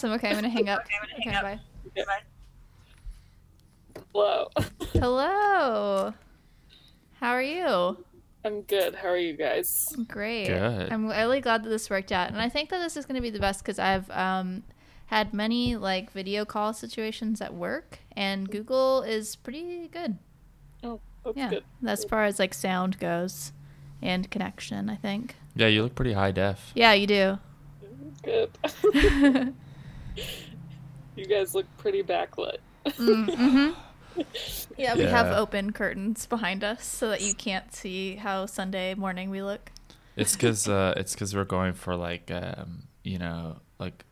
awesome. Okay, I'm gonna hang up. Okay, bye. Hello. Hello. How are you? I'm good. How are you guys? Great. Good. I'm really glad that this worked out, and I think that this is going to be the best because I've um, had many like video call situations at work, and Google is pretty good. Oh, that's Yeah, good. as far as like sound goes, and connection. I think. Yeah, you look pretty high def. Yeah, you do. Good. you guys look pretty backlit. mm-hmm. Yeah, we have open curtains behind us so that you can't see how Sunday morning we look. It's cause uh, it's cause we're going for like um, you know like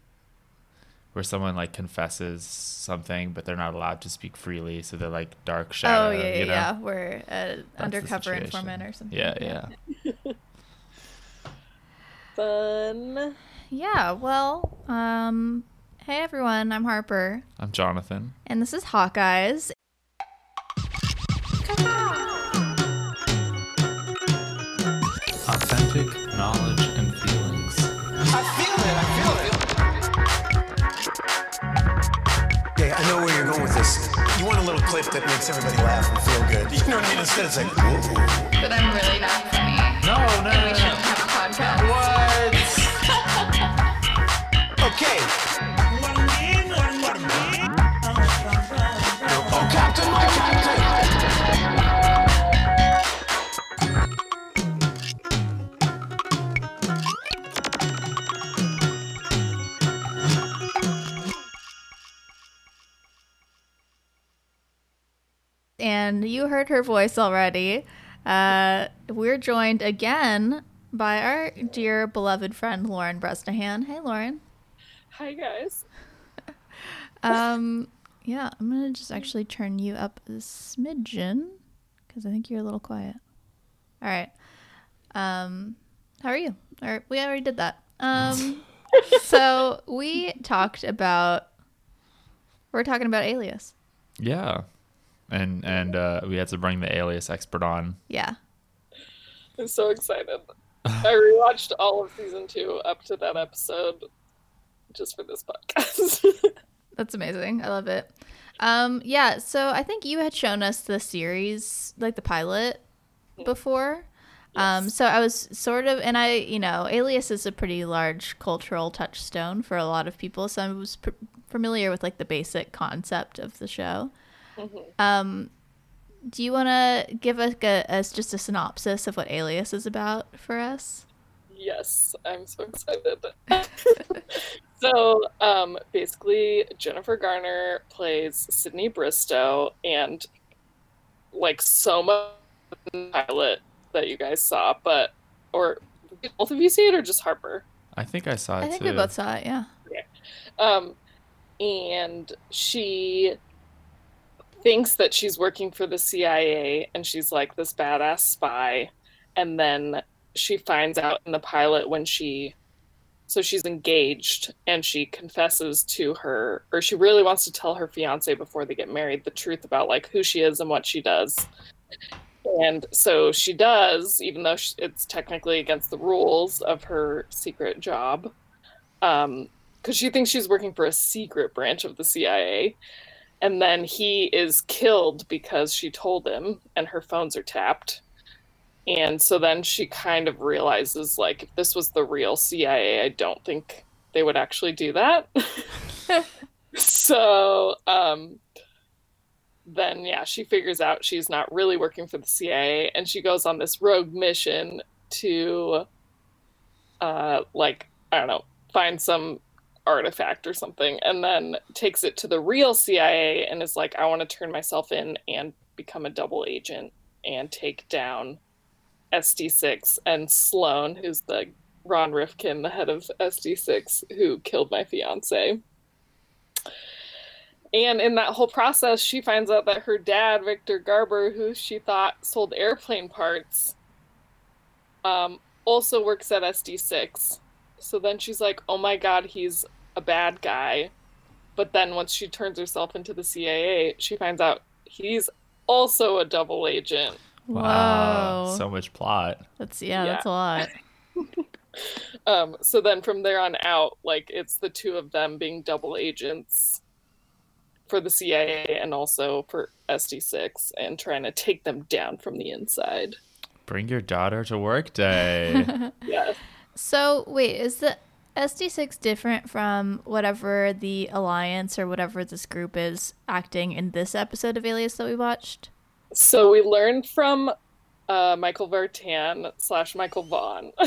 where someone like confesses something but they're not allowed to speak freely, so they're like dark shadow. oh yeah, yeah, you know? yeah. We're an That's undercover situation. informant or something. Yeah, yeah. Fun. Yeah, well, um, hey everyone, I'm Harper, I'm Jonathan. and this is Hawkeyes. Authentic knowledge and feelings. I feel it. I feel it. Okay, I know where you're going with this. You want a little clip that makes everybody laugh and feel good. You know what I mean? Instead, it's like, whoa. But I'm really not funny. No, no, And we shouldn't have a podcast. What? Okay. And you heard her voice already. Uh, we're joined again by our dear beloved friend Lauren Bresnahan. Hey, Lauren. Hi guys. Um, yeah, I'm gonna just actually turn you up a smidgen because I think you're a little quiet. All right. Um, how are you? All right, we already did that. Um, so we talked about we're talking about Alias. Yeah. And and uh, we had to bring the alias expert on. Yeah. I'm so excited. I rewatched all of season two up to that episode just for this podcast. That's amazing. I love it. Um, yeah, so I think you had shown us the series, like the pilot, before. Um, so I was sort of, and I, you know, Alias is a pretty large cultural touchstone for a lot of people, so I was pr- familiar with like the basic concept of the show. Um, do you want to give us a, us just a synopsis of what Alias is about for us? yes, I'm so excited. so, um, basically, Jennifer Garner plays Sydney Bristow, and like so much pilot that you guys saw, but or did both of you see it or just Harper? I think I saw it I think too. we both saw it, yeah. Um, and she thinks that she's working for the CIA and she's like this badass spy. And then she finds out in the pilot when she, so she's engaged and she confesses to her, or she really wants to tell her fiance before they get married the truth about like who she is and what she does. And so she does, even though sh it's technically against the rules of her secret job. Um, because she thinks she's working for a secret branch of the CIA. And then he is killed because she told him, and her phones are tapped. And so then she kind of realizes, like, if this was the real CIA, I don't think they would actually do that. so, um, then yeah, she figures out she's not really working for the CIA, and she goes on this rogue mission to, uh, like, I don't know, find some artifact or something and then takes it to the real CIA and is like I want to turn myself in and become a double agent and take down SD6 and Sloane who's the Ron Rifkin the head of SD6 who killed my fiance. And in that whole process she finds out that her dad Victor Garber who she thought sold airplane parts um also works at SD6 so then she's like, oh my god, he's a bad guy. But then once she turns herself into the CIA, she finds out he's also a double agent. Wow. Whoa. So much plot. That's yeah, Yeah. that's a lot. um, so then from there on out, like it's the two of them being double agents for the CIA and also for SD6 and trying to take them down from the inside. Bring your daughter to work day. Yes. So wait, is the SD6 different from whatever the alliance or whatever this group is acting in this episode of Alias that we watched? So we learned from uh, Michael Vartan slash Michael Vaughn.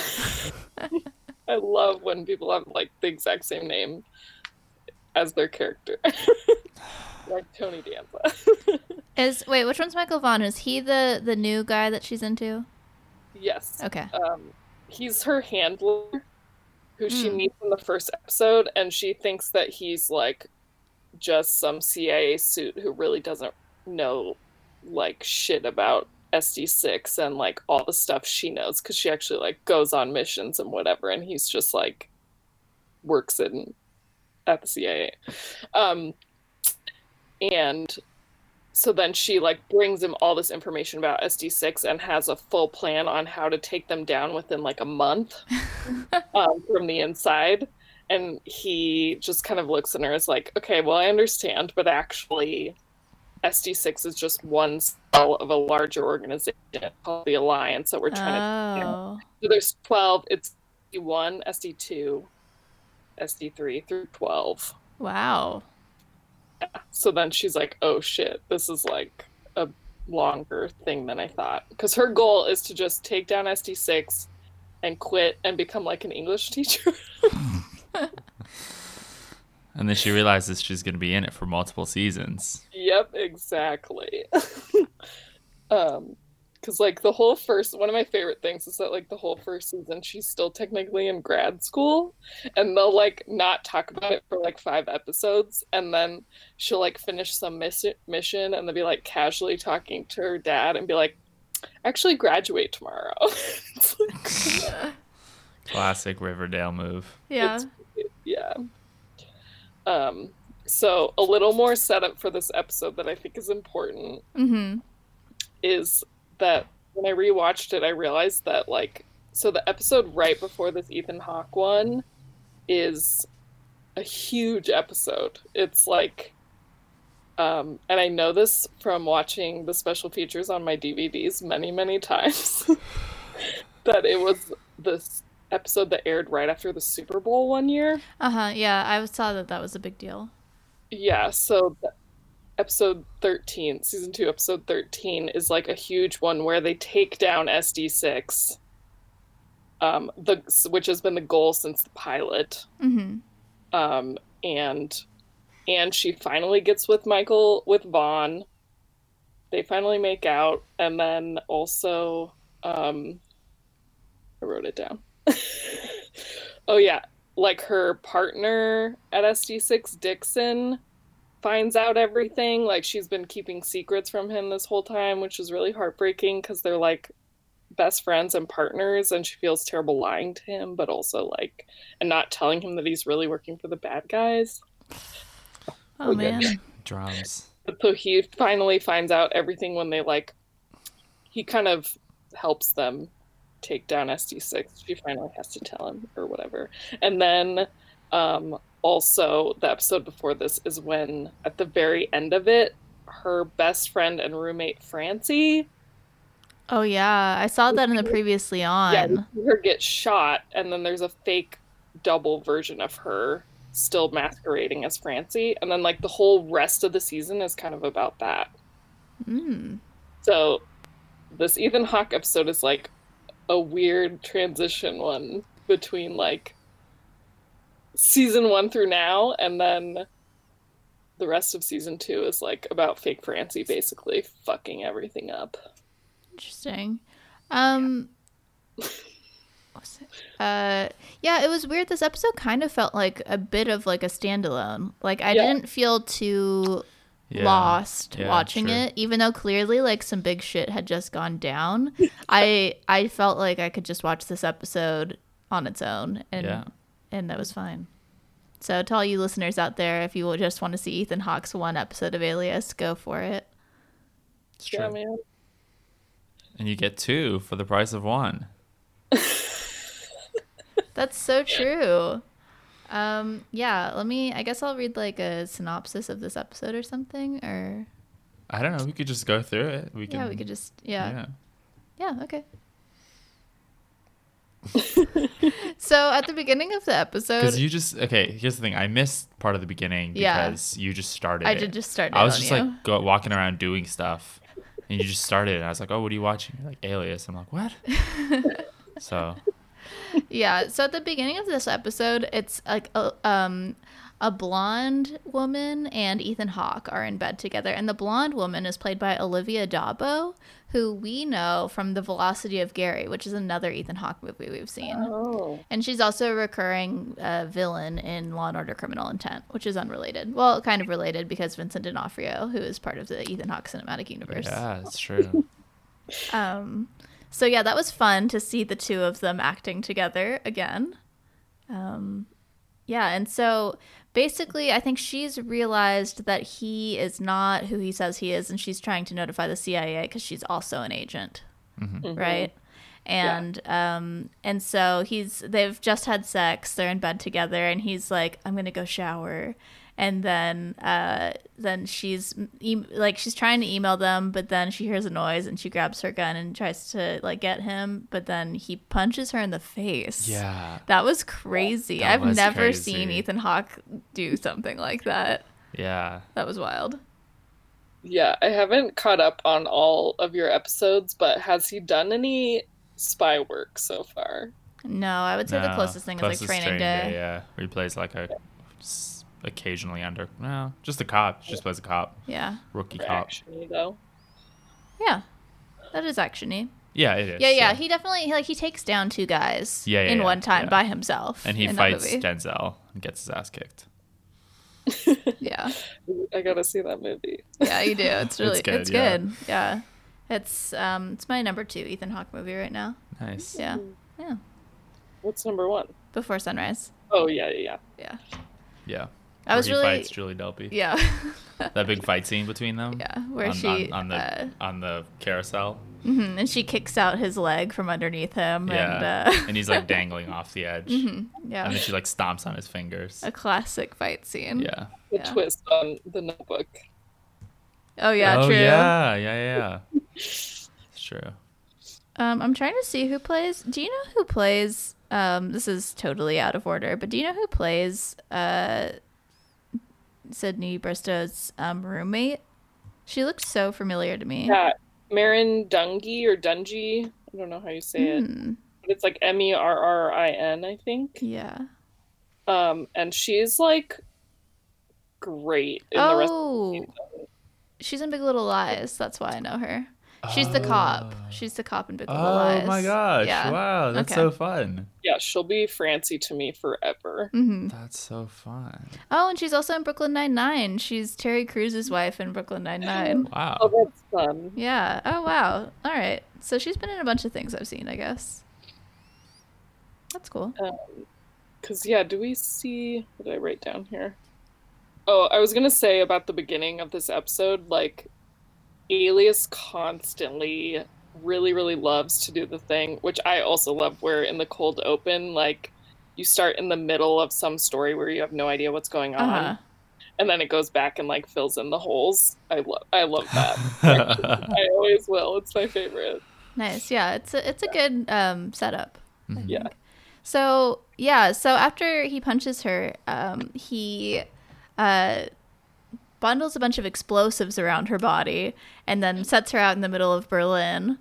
I love when people have like the exact same name as their character, like Tony Danza. Is wait, which one's Michael Vaughn? Is he the the new guy that she's into? yes. Okay. Um, he's her handler, who she Hmm. meets in the first episode, and she thinks that he's like just some CIA suit who really doesn't know like shit about SD6 and like all the stuff she knows because she actually like goes on missions and whatever, and he's just like works in at the CIA. Um, and so then she like brings him all this information about SD6 and has a full plan on how to take them down within like a month um, from the inside. And he just kind of looks at her as like, okay, well, I understand, but actually, SD6 is just one cell of a larger organization called the Alliance that we're trying to. Oh. So there's 12. It's SD1, SD2, SD3 through 12. Wow. So then she's like, oh shit, this is like a longer thing than I thought. Because her goal is to just take down SD6 and quit and become like an English teacher. and then she realizes she's going to be in it for multiple seasons. yep, exactly. um, because like the whole first one of my favorite things is that like the whole first season she's still technically in grad school and they'll like not talk about it for like five episodes and then she'll like finish some miss- mission and they'll be like casually talking to her dad and be like actually graduate tomorrow It's like, Classic Riverdale move. Yeah. It's- yeah um so a little more setup for this episode that i think is important Mm-hmm. is that when I rewatched it, I realized that like so the episode right before this Ethan Hawke one is a huge episode. It's like um and I know this from watching the special features on my DVDs many, many times that it was this episode that aired right after the Super Bowl one year. Uh-huh. Yeah, I saw that that was a big deal. Yeah, so the episode 13, season 2, episode 13 is like a huge one where they take down SD6. Um the which has been the goal since the pilot. Mm-hmm. Um and and she finally gets with Michael with Vaughn. They finally make out and then also um I wrote it down. oh yeah, like her partner at SD6 Dixon finds out everything. Like she's been keeping secrets from him this whole time, which is really heartbreaking because they're like best friends and partners, and she feels terrible lying to him, but also like and not telling him that he's really working for the bad guys. Oh Okay. man. Drums. But so he finally finds out everything when they like he kind of helps them take down SD6. She finally has to tell him or whatever. And then um also the episode before this is when at the very end of it her best friend and roommate Francie Oh yeah, I saw that in the previously on. yeah, her get shot and then there's a fake double version of her still masquerading as Francie and then like the whole rest of the season is kind of about that. Mm. So this Ethan Hawke episode is like a weird transition one between like season one through now, and then the rest of season two is like about fake Francie basically fucking everything up. Interesting. Um what was it? Uh yeah, it was weird. This episode kind of felt like a bit of like a standalone. Like I Yeah. didn't feel too Yeah. lost Yeah, watching true. it, even though clearly like some big shit had just gone down. I I felt like I could just watch this episode on its own and Yeah. and that was fine. So to all you listeners out there, if you will just want to see Ethan Hawke's one episode of Alias, go for it. It's Yeah, man. And you get two for the price of one. That's so true. Um, yeah, let me I guess I'll read like a synopsis of this episode or something or I don't know. We could just go through it. We can. yeah, we could just yeah. Yeah. Yeah, okay. so at the beginning of the episode Because you just okay. Here's the thing. I missed part of the beginning Yeah. because you just started. I it. did just start I was just you. like go, walking around doing stuff, and you just started. And I was like, "Oh, what are you watching?" You're like Alias. I'm like, "What?" so Yeah, so at the beginning of this episode, it's like a, um, a blonde woman and Ethan Hawke are in bed together, and the blonde woman is played by Olivia d'Abo, who we know from The Velocity of Gary, which is another Ethan Hawke movie we've seen. Oh. And she's also a recurring uh, villain in Law and Order: Criminal Intent, which is unrelated. Well, kind of related because Vincent D'Onofrio, who is part of the Ethan Hawke cinematic universe. yeah, it's true. Um, so yeah, that was fun to see the two of them acting together again. Um, yeah, and so basically, I think she's realized that he is not who he says he is, and she's trying to notify the CIA because she's also an agent, right? And um, and so he's they've just had sex, they're in bed together, and he's like, "I'm gonna go shower." And then, uh, then she's e- like, she's trying to email them, but then she hears a noise and she grabs her gun and tries to like get him, but then he punches her in the face. Yeah. That was crazy. That I've was never seen. Ethan Hawke do something like that. Yeah. That was wild. Yeah, I haven't caught up on all of your episodes, but has he done any spy work so far? No, I would say the closest thing is like closest Training, Day. Yeah, where he plays like a s- occasionally under. No, just a cop. He just plays a cop, Yeah. rookie For cop. action, though. Yeah. That is actiony. Yeah, it is. Yeah, yeah. He definitely like he takes down two guys Yeah, yeah, in yeah, one time yeah. by himself. and he in that fights movie. Denzel and gets his ass kicked. Yeah. I gotta see that movie. Yeah, you do. It's really it's good, good. yeah. Yeah. It's um it's my number 2 Ethan Hawke movie right now. Nice. Yeah. Yeah. What's number one? Before Sunrise. Oh yeah, yeah, yeah, yeah. Yeah. Yeah. I was Where he really fights Julie Delpy. Yeah. That big fight scene between them. yeah, where on, she on, on the uh, on the carousel. mhm, and she kicks out his leg from underneath him Yeah. and uh and he's like dangling off the edge. And yeah. And then she like stomps on his fingers. A classic fight scene. Yeah. The Yeah. twist on the notebook. Oh yeah, oh true. yeah, yeah, yeah. it's true. Um, I'm trying to see who plays. Do you know who plays? Um, this is totally out of order, but do you know who plays uh, Sydney Bristow's um, roommate? She looks so familiar to me. Yeah, Merrin Dungey or Dungey. I don't know how you say it. Hmm, But it's like M E R R I N, I think. yeah. Um, and she's like great in the rest. Oh, she's in Big Little Lies. That's why I know her. She's the cop. She's the cop in Big Little Oh Lies. my gosh! Yeah. Wow, that's Okay. so fun. Yeah, she'll be Francie to me forever. hmm That's so fun. Oh, and she's also in Brooklyn Nine Nine. She's Terry Crews's wife in Brooklyn Nine Nine. Wow. Oh, that's fun. Yeah. Oh wow. All right. So she's been in a bunch of things I've seen, I guess. That's cool. Because, yeah, do we see. What did I write down here? Oh, I was going to say about the beginning of this episode, like, Alias constantly really, really loves to do the thing, which I also love, where in the cold open, like, you start in the middle of some story where you have no idea what's going on, Uh-huh. and then it goes back and like fills in the holes. I love, I love that. I always will. It's my favorite. Nice. Yeah. It's a it's a good um setup. I Mhm. Yeah. So yeah. So after he punches her, um, he uh bundles a bunch of explosives around her body and then sets her out in the middle of Berlin.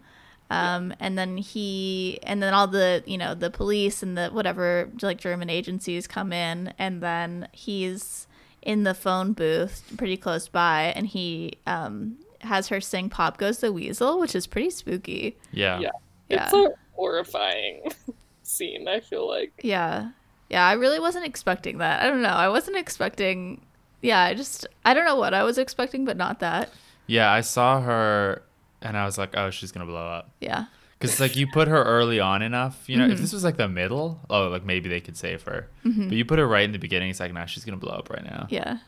Um, and then he, and then all the, you know, the police and the whatever, like German agencies come in, and then he's in the phone booth pretty close by, and he um, has her sing Pop Goes the Weasel, which is pretty spooky. yeah. Yeah. Yeah. It's a horrifying scene, I feel like. Yeah. Yeah, I really wasn't expecting that. I don't know. I wasn't expecting. Yeah, I just. I don't know what I was expecting, but not that. Yeah, I saw her and I was like, oh, she's gonna blow up. Yeah. Because like you put her early on enough, you know. Mm-hmm. If this was like the middle, oh, like maybe they could save her. But you put her right in the beginning. It's like, nah, she's gonna blow up right now, Yeah.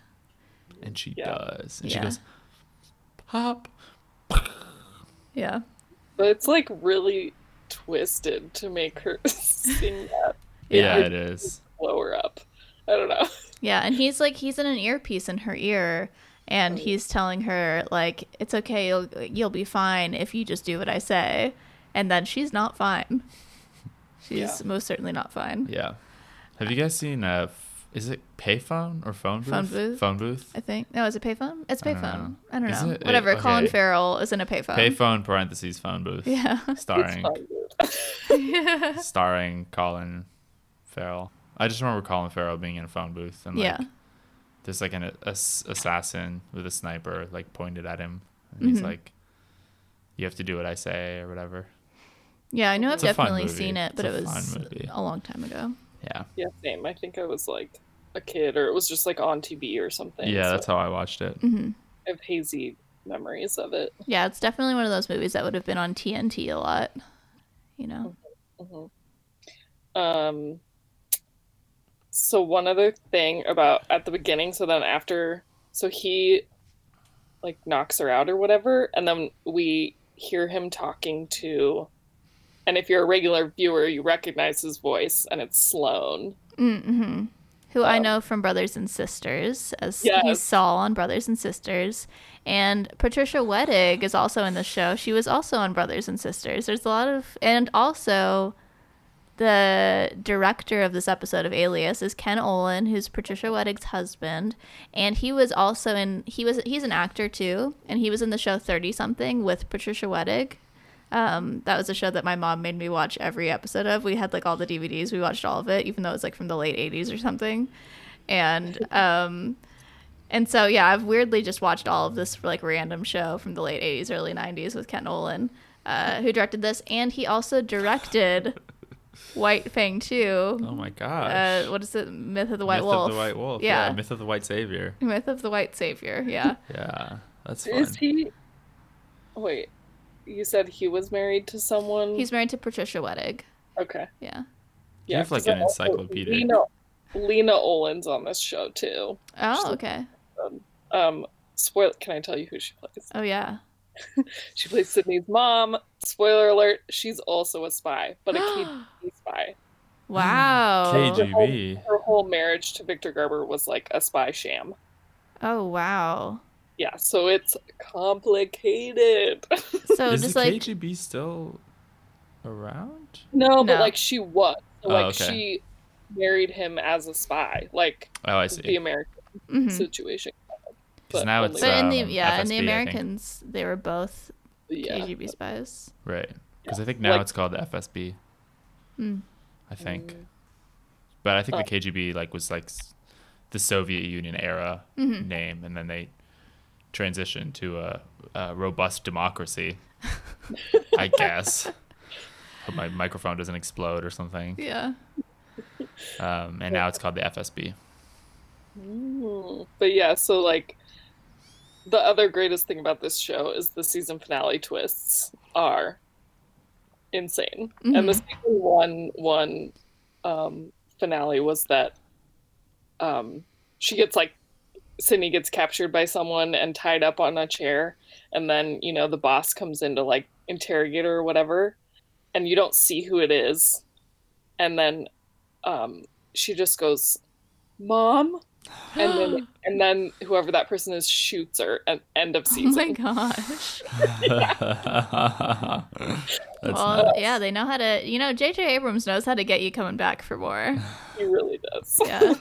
and she Yeah. does. And she Yeah. goes, pop. Yeah. But it's like really twisted to make her sing that. Yeah, Yeah. it is. blow her up. I don't know. Yeah, and he's like he's in an earpiece in her ear and he's telling her like it's okay, you'll you'll be fine if you just do what I say. And then she's not fine. She's Yeah. most certainly not fine. Yeah. Have you guys seen uh f- is it payphone or phone booth? Phone booth? Phone booth. I think. No, is it payphone? It's I don't payphone. know. I don't know. It- Whatever. it- Colin. Farrell is in a payphone. Payphone parentheses phone booth. Yeah. Starring Fine. starring Colin Farrell. I just remember Colin Farrell being in a phone booth and like yeah. there's like an ass- assassin with a sniper like pointed at him and he's Mhm. like you have to do what I say or whatever. Yeah, I know I've It's definitely seen it, but a it was a long time ago. Yeah. yeah, same. I think I was like a kid, or it was just like on TV or something. Yeah, so that's how I watched it. hmm I have hazy memories of it. Yeah, it's definitely one of those movies that would have been on TNT a lot. You know. hmm Um. So one other thing about at the beginning, so then after, so he like knocks her out or whatever, and then we hear him talking to, and if you're a regular viewer, you recognize his voice, and it's Sloane. Mm-hmm. Who I Um, know from Brothers and Sisters, as he Yes. Saul on Brothers and Sisters, and Patricia Wettig is also in the show. She was also on Brothers and Sisters. There's a lot of, and also the director of this episode of Alias is Ken Olin, who's Patricia Wettig's husband, and he was also in. He was he's an actor too, and he was in the show Thirty Something with Patricia Wettig. Um, that was a show that my mom made me watch every episode of. We had like all the DVDs. We watched all of it, even though it was like from the late '80s or something. And um, and so yeah, I've weirdly just watched all of this like random show from the late '80s, early '90s with Ken Olin, uh, who directed this, and he also directed White Fang too. Oh my gosh. Uh, what is it? Myth of the White Myth Wolf. Myth of the White Wolf. Yeah. Yeah. Myth of the White Savior. Myth of the White Savior. Yeah. Yeah. That's fun. Is he? Wait, you said he was married to someone. He's married to Patricia Wettig. okay. Yeah. Yeah. You have, like an also- encyclopedia. Lena, Lena Olin's on this show too. Oh, okay. Um, spoil. Can I tell you who she plays? Oh, yeah. She plays Sydney's mom. Spoiler alert: she's also a spy, but a KGB spy. Wow. KGB. Her whole marriage to Victor Garber was like a spy sham. Oh, wow. Yeah, so it's complicated. So Is just the like KGB still around? no, but No. like she was. So, Oh, like okay. she married him as a spy, like Oh, I see. the see. American mhm. situation. Because but now it's But in the um, yeah, in the Americans, they were both Yeah, KGB spies. Right. Because I think now Like- it's called the FSB. Hmm. I think. Mm. But I think Oh. the KGB like was like the Soviet Union era Mhm. name, and then they transitioned to a, a robust democracy. I guess. Hope my microphone doesn't explode or something. Yeah. Um, and now it's called the FSB. Mm. But yeah, so like the other greatest thing about this show is the season finale twists are insane. And the season one one um, finale was that um, she gets like Sydney gets captured by someone and tied up on a chair, and then you know the boss comes in to like interrogate her or whatever, and you don't see who it is, and then um, she just goes, "Mom," and then and then whoever that person is shoots her at end of season. Oh my gosh. That's well, nuts. yeah, they know how to. You know, J.J. Abrams knows how to get you coming back for more. He really does. Yeah.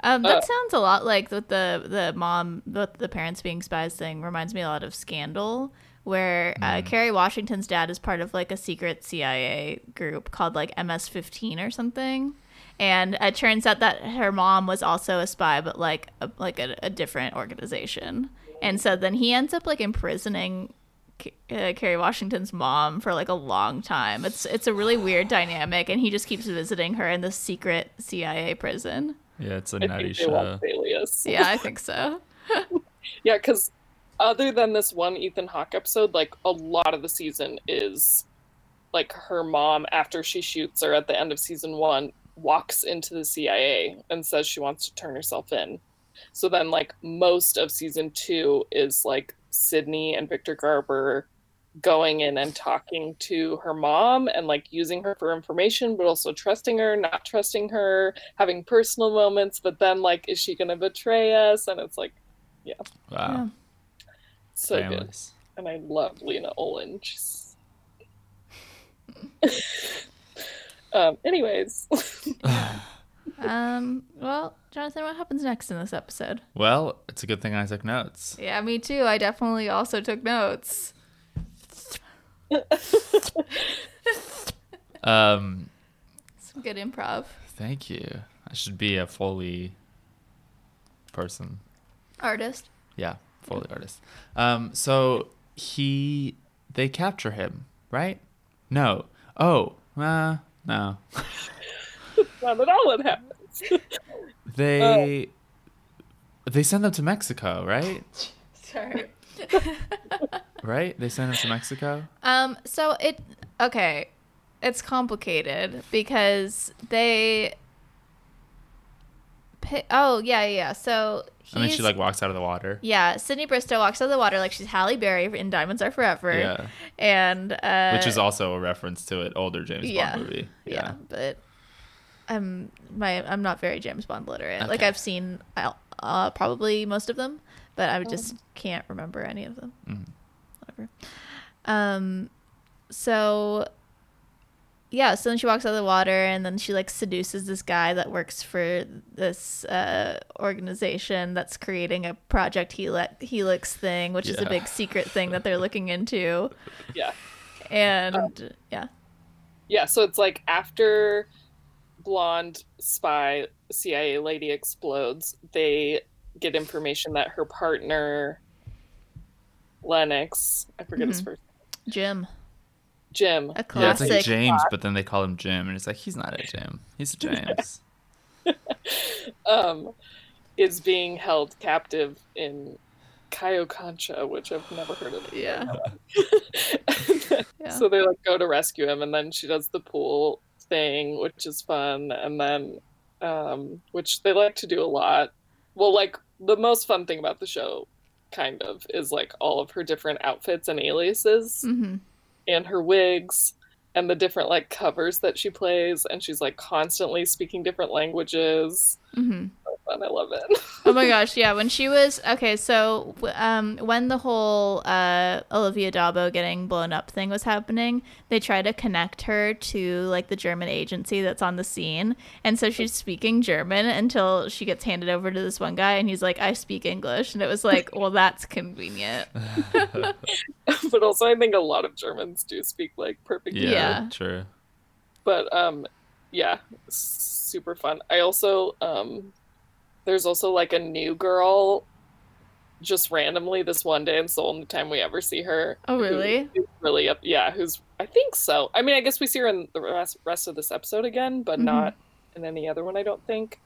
Um, that Uh, sounds a lot like with the the mom, with the parents being spies thing. Reminds me a lot of Scandal, where uh, Kerry Washington's dad is part of like a secret CIA group called like MS-15 or something, and it turns out that her mom was also a spy, but like a, like a, a different organization. And so then he ends up like imprisoning K- uh, Kerry Washington's mom for like a long time. It's it's a really weird dynamic, and he just keeps visiting her in this secret CIA prison. Yeah, it's a I nutty think they want show. Yeah, I think so. Yeah, because other than this one Ethan Hawke episode, like a lot of the season is like her mom, after she shoots her at the end of season one, walks into the CIA and says she wants to turn herself in. So then, like, most of season two is like Sydney and Victor Garber going in and talking to her mom and like using her for information, but also trusting her, not trusting her, having personal moments, but then like, is she gonna betray us? And it's like yeah. Wow. so good. And I love Lena Olin. She's um anyways. Um, well, Jonathan, what happens next in this episode? Well, it's a good thing I took notes. Yeah, me too. I definitely also took notes. Um, Some good improv. thank you. I should be a Foley person. Artist. Yeah, Foley artist. Um, so he, they capture him, right? No. Oh, uh, no. Not at all what happens. They, they send them to Mexico, right? Sorry. Right? They send them to Mexico. Um, so it okay, it's complicated because they. pi- Oh yeah, yeah. So And then she like walks out of the water. yeah, Sydney Bristow walks out of the water like she's Halle Berry in Diamonds Are Forever. Yeah. and uh, Which is also a reference to an older James yeah, Bond movie. yeah, but I'm my I'm not very James Bond literate. Like I've seen uh, uh, probably most of them, but I just can't remember any of them. Mhm. Whatever. Um, so yeah, so then she walks out of the water, and then she like seduces this guy that works for this uh, organization that's creating a Project Helix, Helix thing, which is a big secret thing that they're looking into. Yeah. And yeah, Yeah, so it's like after blonde spy CIA lady explodes, they get information that her partner Lennox, I forget his Mhm. first Jim, Jim. a Yeah, it's like James, but then they call him Jim, and it's like he's not a Jim. He's a James. um, is being held captive in Cayo Concha, which I've never heard of. Yeah. Yeah. So they like go to rescue him, and then she does the pool thing, which is fun, and then um, which they like to do a lot. Well, like the most fun thing about the show, kind of, is like all of her different outfits and aliases hmm and her wigs and the different like covers that she plays and she's like constantly speaking different languages. Hmm and i love it Oh my gosh, yeah. When she was okay, so um, when the whole uh, Olivia d'Abo getting blown up thing was happening, they tried to connect her to like the German agency that's on the scene, and so she's speaking German until she gets handed over to this one guy, and he's like, "I speak English," and it was like, "Well, that's convenient." but also i think a lot of germans do speak like perfect Yeah, Yeah. true. but um yeah super fun i also um there's also like a new girl just randomly this one day and it's the only time we ever see her Oh, really? really up yeah who's i think so i mean i guess we see her in the rest, rest of this episode again but Mhm. not in any other one i don't think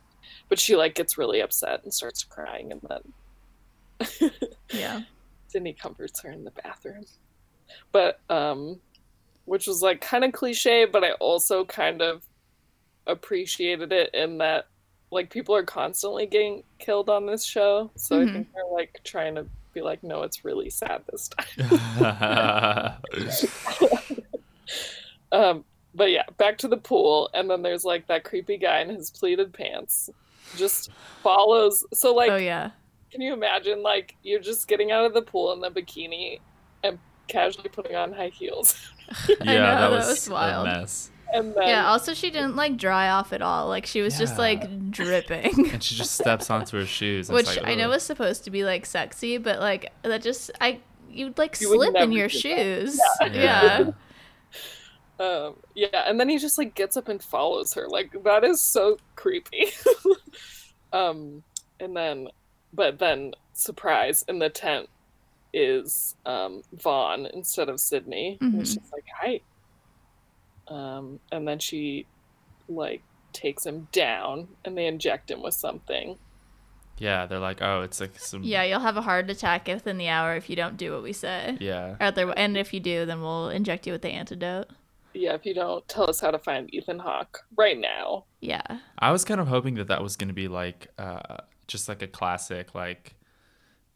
but she like gets really upset and starts crying and then Yeah. Sydney comforts her in the bathroom. But um which was like kind of cliche, but I also kind of appreciated it in that like people are constantly getting killed on this show. So Mhm. I think they're like trying to be like, no, it's really sad this time. Um but yeah, back to the pool, and then there's like that creepy guy in his pleated pants just follows so like oh yeah. can you imagine like you're just getting out of the pool in the bikini and casually putting on high heels yeah, know, that that was, was wild. a mess. And then Yeah. Also, she didn't like dry off at all. Like she was just like dripping. And she just steps onto her shoes. which like, I know was supposed to be like sexy, but like that just I you'd like You slip in your do that. shoes. Yeah. Yeah. um yeah and then he just like gets up and follows her like that is so creepy um and then but then surprise in the tent is um vaughn instead of sydney and Mhm. she's like hi um and then she like takes him down and they inject him with something Yeah, they're like, oh, it's like some. Yeah, you'll have a heart attack within the hour if you don't do what we say. Yeah. Or other, and if you do, then we'll inject you with the antidote. Yeah, if you don't tell us how to find Ethan Hawke right now. Yeah. I was kind of hoping that that was going to be like uh, just like a classic like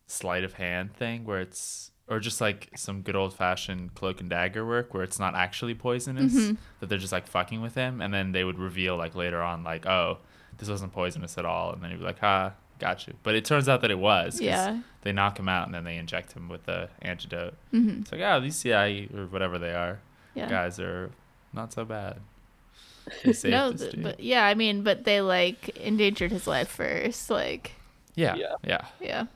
sleight of hand thing where it's or just like some good old fashioned cloak and dagger work where it's not actually poisonous, Mm-hmm. that they're just like fucking with him, and then they would reveal like later on, like, oh, this wasn't poisonous at all, and then he'd be like, ha, got you. But it turns out that it was. 'cause Yeah. They knock him out and then they inject him with the antidote. Mhm. It's like, oh, these CIA or whatever they are Yeah. guys are not so bad. No, th- but yeah, I mean, but they like endangered his life first. Like, yeah, Yeah. yeah, yeah,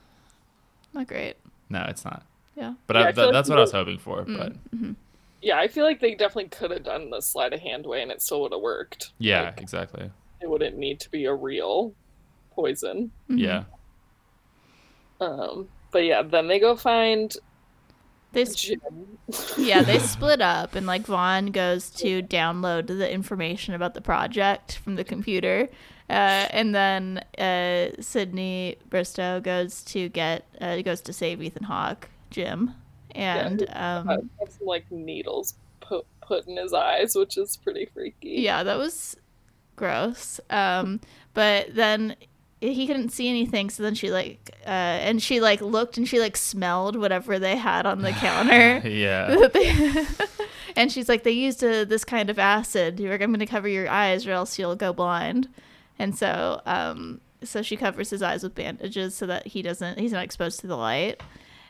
not great. No, it's not. Yeah. But Yeah, I, I feel th- like that's what I was hoping for. Mm. But Yeah, I feel like they definitely could have done the sleight of hand way and it still would have worked. yeah, Like, exactly. it wouldn't need to be a real poison. Mm-hmm. Yeah, Um, but yeah, then they go find They s- yeah, they split up, and like Vaughn goes to download the information about the project from the computer, uh, and then uh, Sydney Bristow goes to get uh, goes to save Ethan Hawke, Jim, and um, uh, some like needles put put in his eyes, which is pretty freaky. yeah, that was gross. Um, but then he couldn't see anything, so then she like uh, and she like looked and she like smelled whatever they had on the counter. yeah, and she's like, they used a, this kind of acid. You're like, I'm going to cover your eyes, or else you'll go blind. And so, um, so she covers his eyes with bandages so that he doesn't, he's not exposed to the light.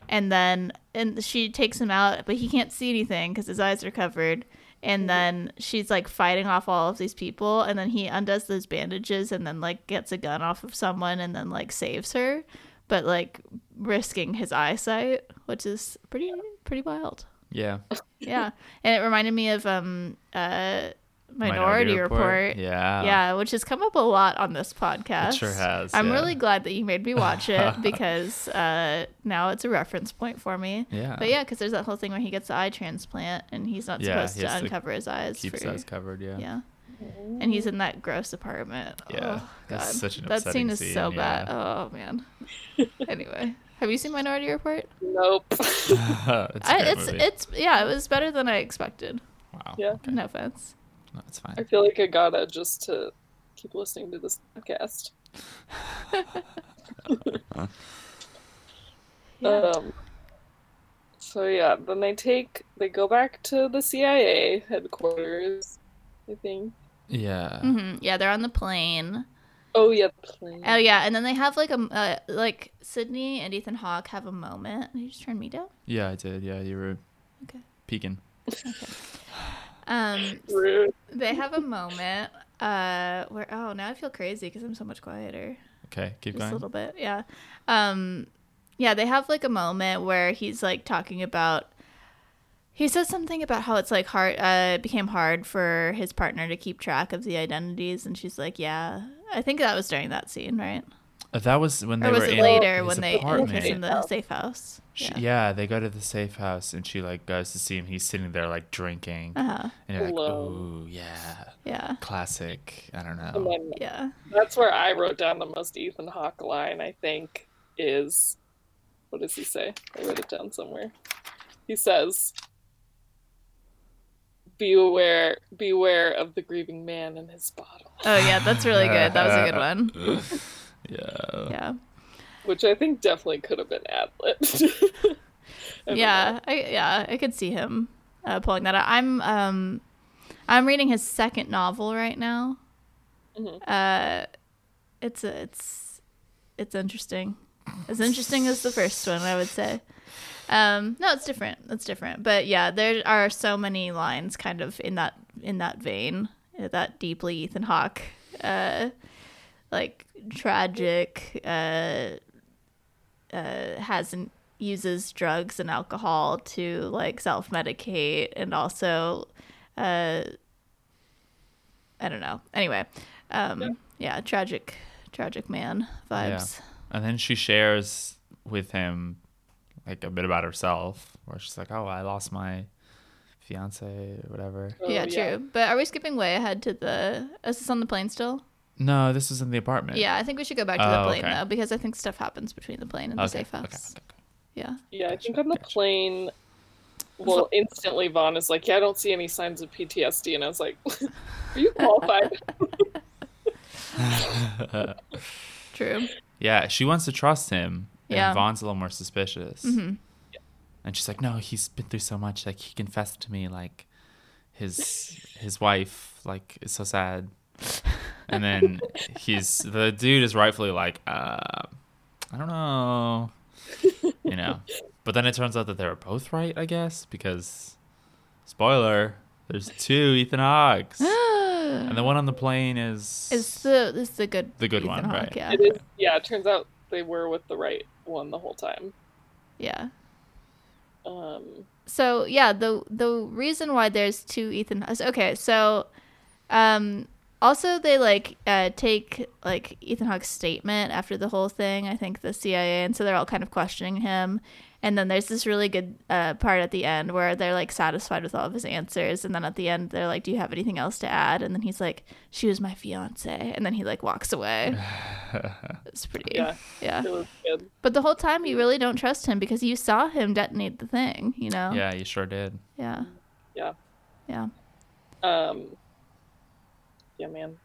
And then, and she takes him out, but he can't see anything because his eyes are covered. And then she's like fighting off all of these people, and then he undoes those bandages, and then like gets a gun off of someone, and then like saves her, but like risking his eyesight, which is pretty pretty wild. yeah. Yeah, and it reminded me of um uh Minority, Report. Yeah, Yeah, which has come up a lot on this podcast. It sure has, I'm yeah. really glad that you made me watch it because uh, now it's a reference point for me. Yeah. But yeah, because there's that whole thing where he gets the eye transplant and he's not Yeah, supposed he to has to uncover his eyes. Keep his for, eyes covered. Yeah, Yeah. And he's in that gross apartment. Yeah, Oh, God. that's such an that scene is scene, so bad. Oh, man. anyway, have you seen Minority Report? Nope. it's, a I, great it's movie. it's yeah, it was better than I expected. wow. Yeah. Okay. No offense. No, it's I feel like I gotta just to keep listening to this podcast. Um. So yeah, then they take they go back to the CIA headquarters. I think. Yeah. hmm Yeah, they're on the plane. Oh yeah, the plane. Oh yeah, and then they have like a uh, like Sydney and Ethan Hawke have a moment. You just turned me down. Yeah, I did. Yeah, you were Okay. peeking. Um, Rude. they have a moment uh where oh now I feel crazy because I'm so much quieter. Okay, keep going. just going. a little bit yeah um yeah they have like a moment where he's like talking about he says something about how it's like hard uh it became hard for his partner to keep track of the identities and she's like yeah i think that was during that scene right Uh, that was when they or was were it in later his when they apartment. he's in the safe house She- yeah, yeah. they go to the safe house and she like goes to see him. He's sitting there like drinking, uh-huh and you're like, Alone. "Ooh, yeah, yeah classic." I don't know. then yeah that's where I wrote down the most Ethan Hawke line. I think is what does he say? I wrote it down somewhere. He says, "Beware, beware of the grieving man and his bottle," oh yeah that's really good that was a good one Yeah. yeah which I think definitely could have been ad libbed. yeah I, yeah i could see him uh, pulling that out. I'm um i'm reading his second novel right now. Mhm. uh it's a, it's it's interesting. As interesting as the first one i would say. Um no it's different. It's different. But yeah there are so many lines kind of in that in that vein uh, that deeply ethan hawke uh like tragic uh uh, hasn't uses drugs and alcohol to like self medicate and also uh I don't know. Anyway, um yeah, tragic tragic man vibes. And then she shares with him like a bit about herself, where she's like, "Oh, I lost my fiance or whatever." Oh, Yeah, true. But are we skipping way ahead to the is this on the plane still? No, this is in the apartment. Yeah, I think we should go back to the Oh, plane okay. though, because I think stuff happens between the plane and the Okay, safe okay, house. okay, okay. Yeah. Yeah, I think on the plane. Well, instantly Vaughn is like, "Yeah, I don't see any signs of PTSD," and I was like, "Are you qualified?" True. Yeah, she wants to trust him, and Yeah. Vaughn's a little more suspicious. Mhm. and she's like, no, he's been through so much. Like he confessed to me, like his his wife, like is so sad. And then he's the dude is rightfully like, uh, I don't know, you know. But then it turns out that they were both right, I guess, because spoiler, there's two Ethan Hawkes, and the one on the plane is Is the is the good The good Ethan one, Hawke, right. Yeah, It is, yeah, it turns out they were with the right one the whole time. yeah. Um, so yeah the the reason why there's two ethan okay so um also they like uh take like ethan hawke's statement after the whole thing i think the cia and so they're all kind of questioning him. And then there's this really good uh, part at the end where they're like satisfied with all of his answers and then at the end they're like do you have anything else to add? And then he's like she was my fiance. And then he like walks away. It's pretty Yeah. yeah. It but the whole time you really don't trust him because you saw him detonate the thing you know? Yeah, you sure did. yeah. Yeah. yeah. Um, yeah, man.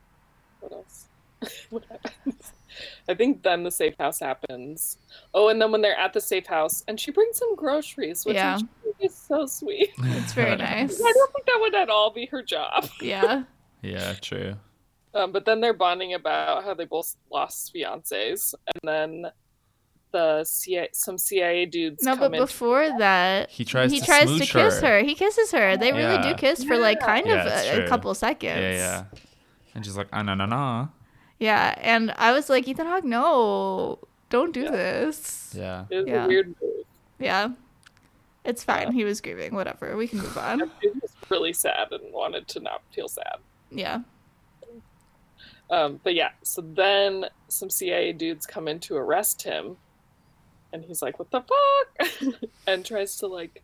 What else? what happens? I think then the safe house happens. Oh, and then when they're at the safe house, and she brings some groceries, which Yeah. is so sweet. It's very nice. I don't think that would at all be her job. Yeah. Yeah, true. Um, but then they're bonding about how they both lost fiancés, and then the CIA, some CIA dudes No, come but in. before that, He tries he to tries to kiss her. her. He kisses her. They really do kiss for like kind Yeah, of a, a couple seconds. Yeah, yeah. And she's like, ah, no, no, no. Yeah, and I was like, Ethan Hawke, no, don't do Yeah. this. Yeah. it was yeah. a weird move. Yeah. It's fine. Yeah. He was grieving. Whatever. We can move on. He was really sad and wanted to not feel sad. Yeah. Um, but yeah, so then some CIA dudes come in to arrest him, and he's like, "What the fuck?" and tries to like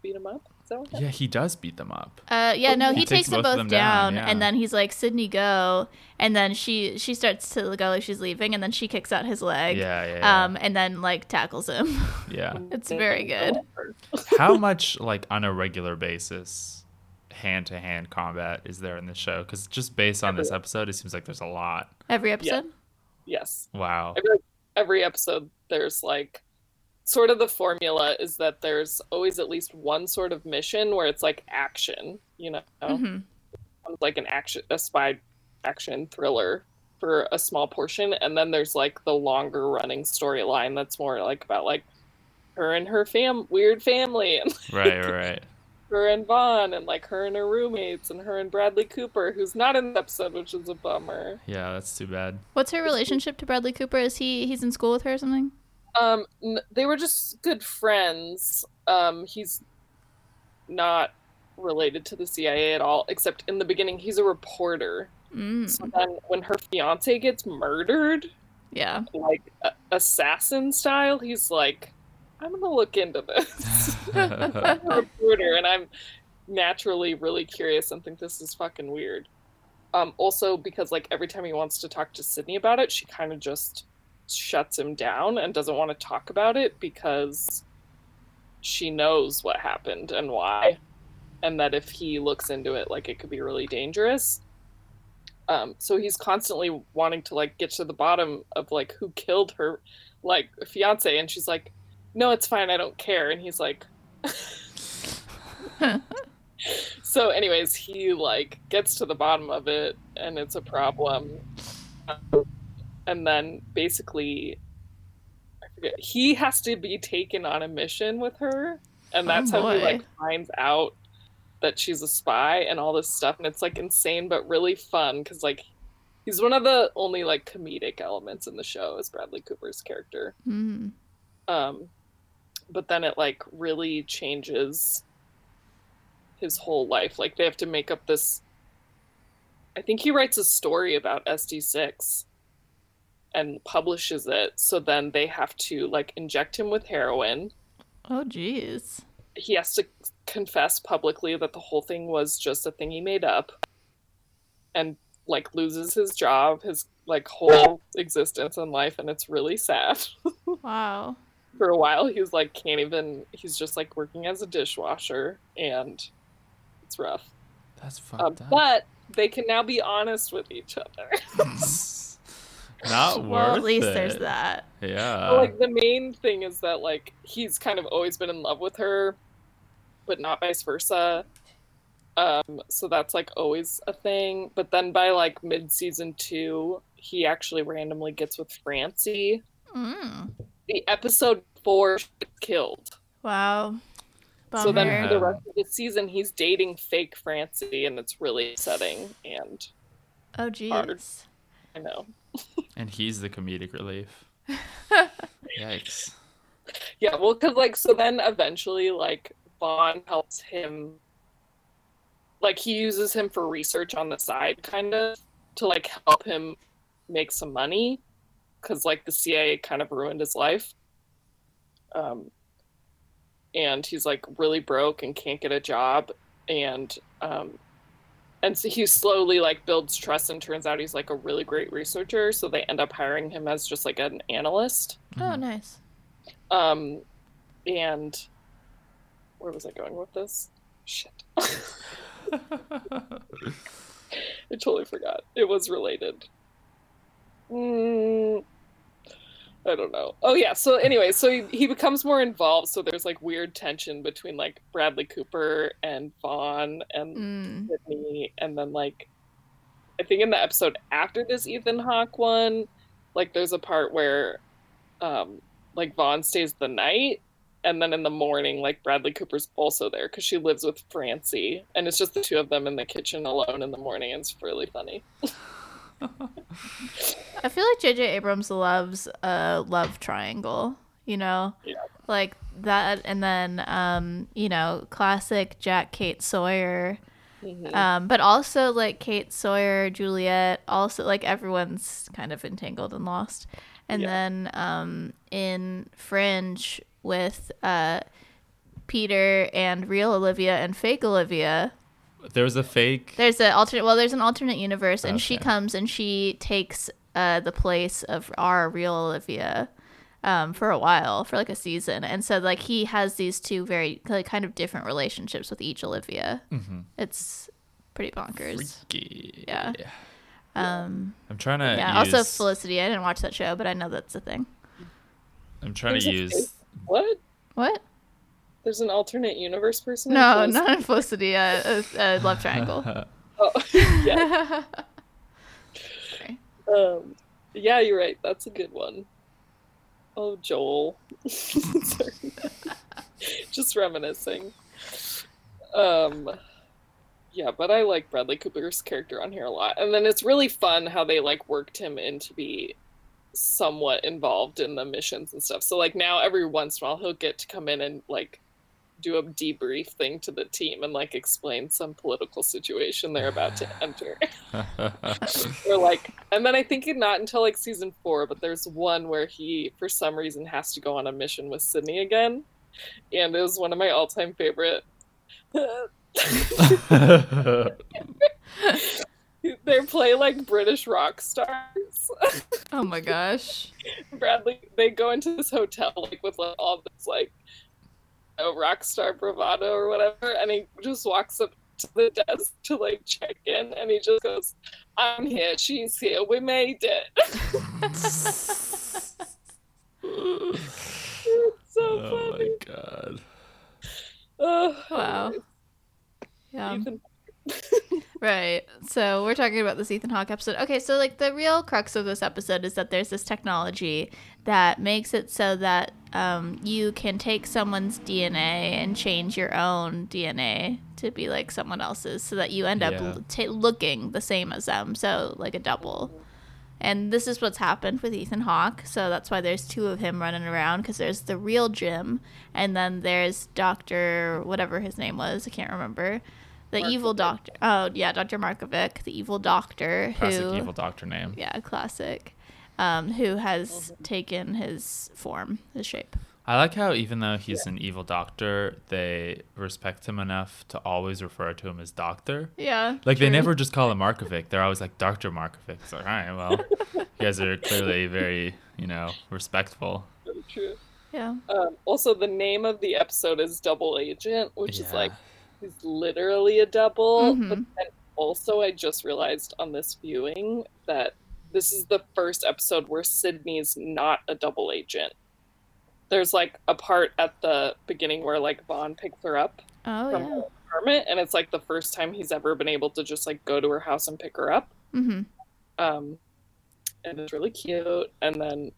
beat him up. Is Yeah, he does beat them up. Uh, yeah, no, He he, takes, them both down, down, yeah. and then he's like, "Sydney, go!" And then she she starts to go like she's leaving, and then she kicks out his leg. Yeah, yeah, yeah. Um, and then like tackles him. yeah. it's very good. How much, like, on a regular basis, hand to hand combat is there in the show? Because just based on this episode, it seems like there's a lot. Every episode. Yes, Wow. every every episode there's like sort of the formula is that there's always at least one sort of mission where it's like action, you know, hmm like an action a spy action thriller for a small portion and then there's like the longer running storyline that's more like about like her and her fam weird family and Right, right, right. her and Vaughn and like her and her roommates and her and Bradley Cooper who's not in the episode which is a bummer Yeah, that's too bad. What's her relationship to Bradley Cooper? Is he he's in school with her or something? Um n- they were just good friends um he's not related to the CIA at all except in the beginning he's a reporter Mm. so then when her fiance gets murdered Yeah. like assassin style he's like i'm gonna look into this I'm a reporter and i'm naturally really curious and think this is fucking weird um also because like every time he wants to talk to sydney about it she kind of just shuts him down and doesn't want to talk about it because she knows what happened and why. And that if he looks into it like it could be really dangerous. Um, so he's constantly wanting to like get to the bottom of like who killed her like fiance. And she's like no it's fine i don't care. And he's like so anyways he like gets to the bottom of it and it's a problem. Um, and then basically I forget, he has to be taken on a mission with her and Oh, that's how he like finds out that she's a spy and all this stuff and it's like insane but really fun because like he's one of the only like comedic elements in the show is bradley cooper's character. Mm. um but then it like really changes his whole life. Like they have to make up this i think he writes a story about sd6 and publishes it so then they have to like inject him with heroin Oh, jeez. he has to confess publicly that the whole thing was just a thing he made up and like loses his job his like whole existence in life and it's really sad Wow. for a while he's like can't even he's just like working as a dishwasher and it's rough That's um, fucked up. but they can now be honest with each other Not worth well, at least it. there's that. Yeah. But, like the main thing is that like he's kind of always been in love with her, but not vice versa. Um, so that's like always a thing. But then by like mid season two, he actually randomly gets with Francie. Mm. The episode four killed. Wow. So then for the rest of the season, he's dating fake Francie, and it's really upsetting. And oh, hard. jeez. I know, and he's the comedic relief. Yikes. yeah. Well, because like so then eventually like Vaughn helps him. Like he uses him for research on the side, kind of to like help him make some money, because like the CIA kind of ruined his life. Um, and he's like really broke and can't get a job, and um, and so he slowly like builds trust and turns out he's like a really great researcher. So they end up hiring him as just like an analyst. Oh, nice. um and where was i going with this? Shit. I totally forgot. It was related. Mm, i don't know. Oh yeah. So anyway so he, he becomes more involved. So there's like weird tension between like bradley cooper and vaughn and Mm. Sydney, and then like I think in the episode after this Ethan Hawke one, like there's a part where um like Vaughn stays the night. And then in the morning like Bradley Cooper's also there because she lives with Francie. And it's just the two of them in the kitchen alone in the morning. It's really funny. I feel like J.J. Abrams loves a love triangle, you know? Yeah. Like that, and then, um, you know, classic Jack Kate Sawyer. Um, but also like Kate Sawyer, Juliet, also like everyone's kind of entangled and lost. And Yeah. then um, in Fringe with uh, Peter and real Olivia and fake Olivia, There was a fake. there's an alternate. Well, there's an alternate universe, and she comes and she takes uh, the place of our real Olivia um, for a while, for like a season, and so like he has these two very like kind of different relationships with each Olivia. Mm-hmm. It's pretty bonkers. Freaky. Yeah. Um, I'm trying to. yeah. Use, Also, Felicity. I didn't watch that show, but I know that's a thing. I'm trying to There's a use. What? What? There's an alternate universe person? No, Felicity? not in Felicity. Uh, a, a love triangle. Oh, yeah. Sorry. Um, yeah, you're right. That's a good one. Oh, Joel. Just reminiscing. Um, yeah, but I like Bradley Cooper's character on here a lot, and then it's really fun how they like worked him in to be somewhat involved in the missions and stuff. So like now, every once in a while, he'll get to come in and like do a debrief thing to the team and like explain some political situation they're about to enter. Or like and then i think it not until like season four but there's one where he for some reason has to go on a mission with sydney again and it was one of my all-time favorite. They play like british rock stars. Oh my gosh. bradley they go into this hotel like with like all this like you know, rock star bravado or whatever and he just walks up to the desk to like check in and he just goes i'm here she's here we made it It's so oh funny. my god. Oh, Wow. Yeah. Right. So we're talking about this Ethan Hawke episode. Okay, so like the real crux of this episode is that there's this technology that makes it so that um, you can take someone's DNA and change your own DNA to be like someone else's, so that you end up Yeah. ta looking the same as them. So like a double. And this is what's happened with Ethan Hawke. So that's why there's two of him running around because there's the real Jim, and then there's Doctor whatever his name was. I can't remember. The evil doctor. Oh yeah, Doctor Markovic, the evil doctor Classic who, evil doctor name. yeah, classic, um, who has taken his form, his shape. I like how even though he's an evil doctor, they respect him enough to always refer to him as doctor. Yeah, Like they never just call him Markovic. They're always like Doctor Markovic. It's like, all right, well, you guys are clearly very, you know, respectful. Very true. Yeah. Um, also, the name of the episode is Double Agent, which is like he's literally a double. Mhm. But then also, I just realized on this viewing that this is the first episode where Sydney's not a double agent. There's like a part at the beginning where like Vaughn picks her up Oh from yeah. her apartment, and it's like the first time he's ever been able to just like go to her house and pick her up. Mm-hmm. Um, and it's really cute. And then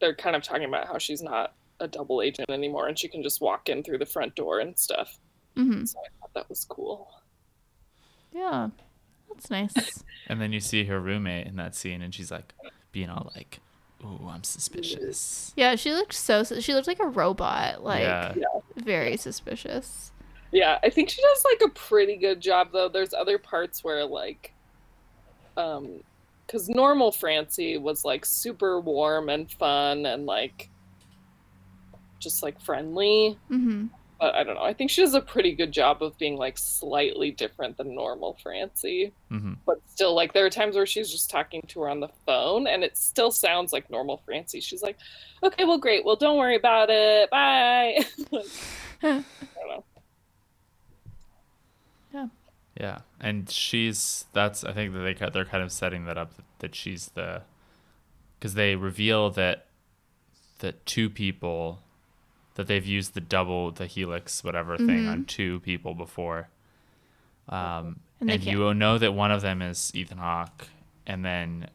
they're kind of talking about how she's not a double agent anymore, and she can just walk in through the front door and stuff. Mm-hmm. So I thought that was cool. Yeah. That's nice. And then you see her roommate in that scene, and she's like being all like, "Ooh, I'm suspicious." yeah, she looked so. She looked like a robot. Like yeah, very suspicious. Yeah, I think she does like a pretty good job though. There's other parts where like um cuz normal Francie was like super warm and fun and like just like friendly, Mm-hmm. But I don't know. I think she does a pretty good job of being like slightly different than normal Francie. hmm But still like there are times where she's just talking to her on the phone and it still sounds like normal Francie. She's like, "Okay, well great. Well, don't worry about it. Bye." like, I don't know. yeah. Yeah, and she's that's I think that they they're kind of setting that up that, that she's the because they reveal that that two people that they've used the double the helix whatever thing on two people before. Um, And and, you will know that one of them is Ethan Hawke, and then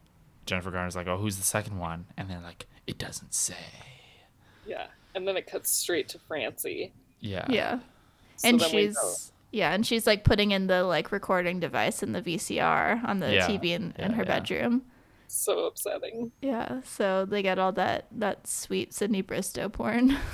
Jennifer Garner's like, "Oh, who's the second one?" And they're like, "It doesn't say." Yeah. And then it cuts straight to Francie. Yeah. Yeah. So and she's yeah, and she's like putting in the like recording device in the VCR on the Yeah. TV in, in Yeah, her yeah. bedroom. So upsetting. Yeah, so they get all that that sweet Sydney Bristow porn.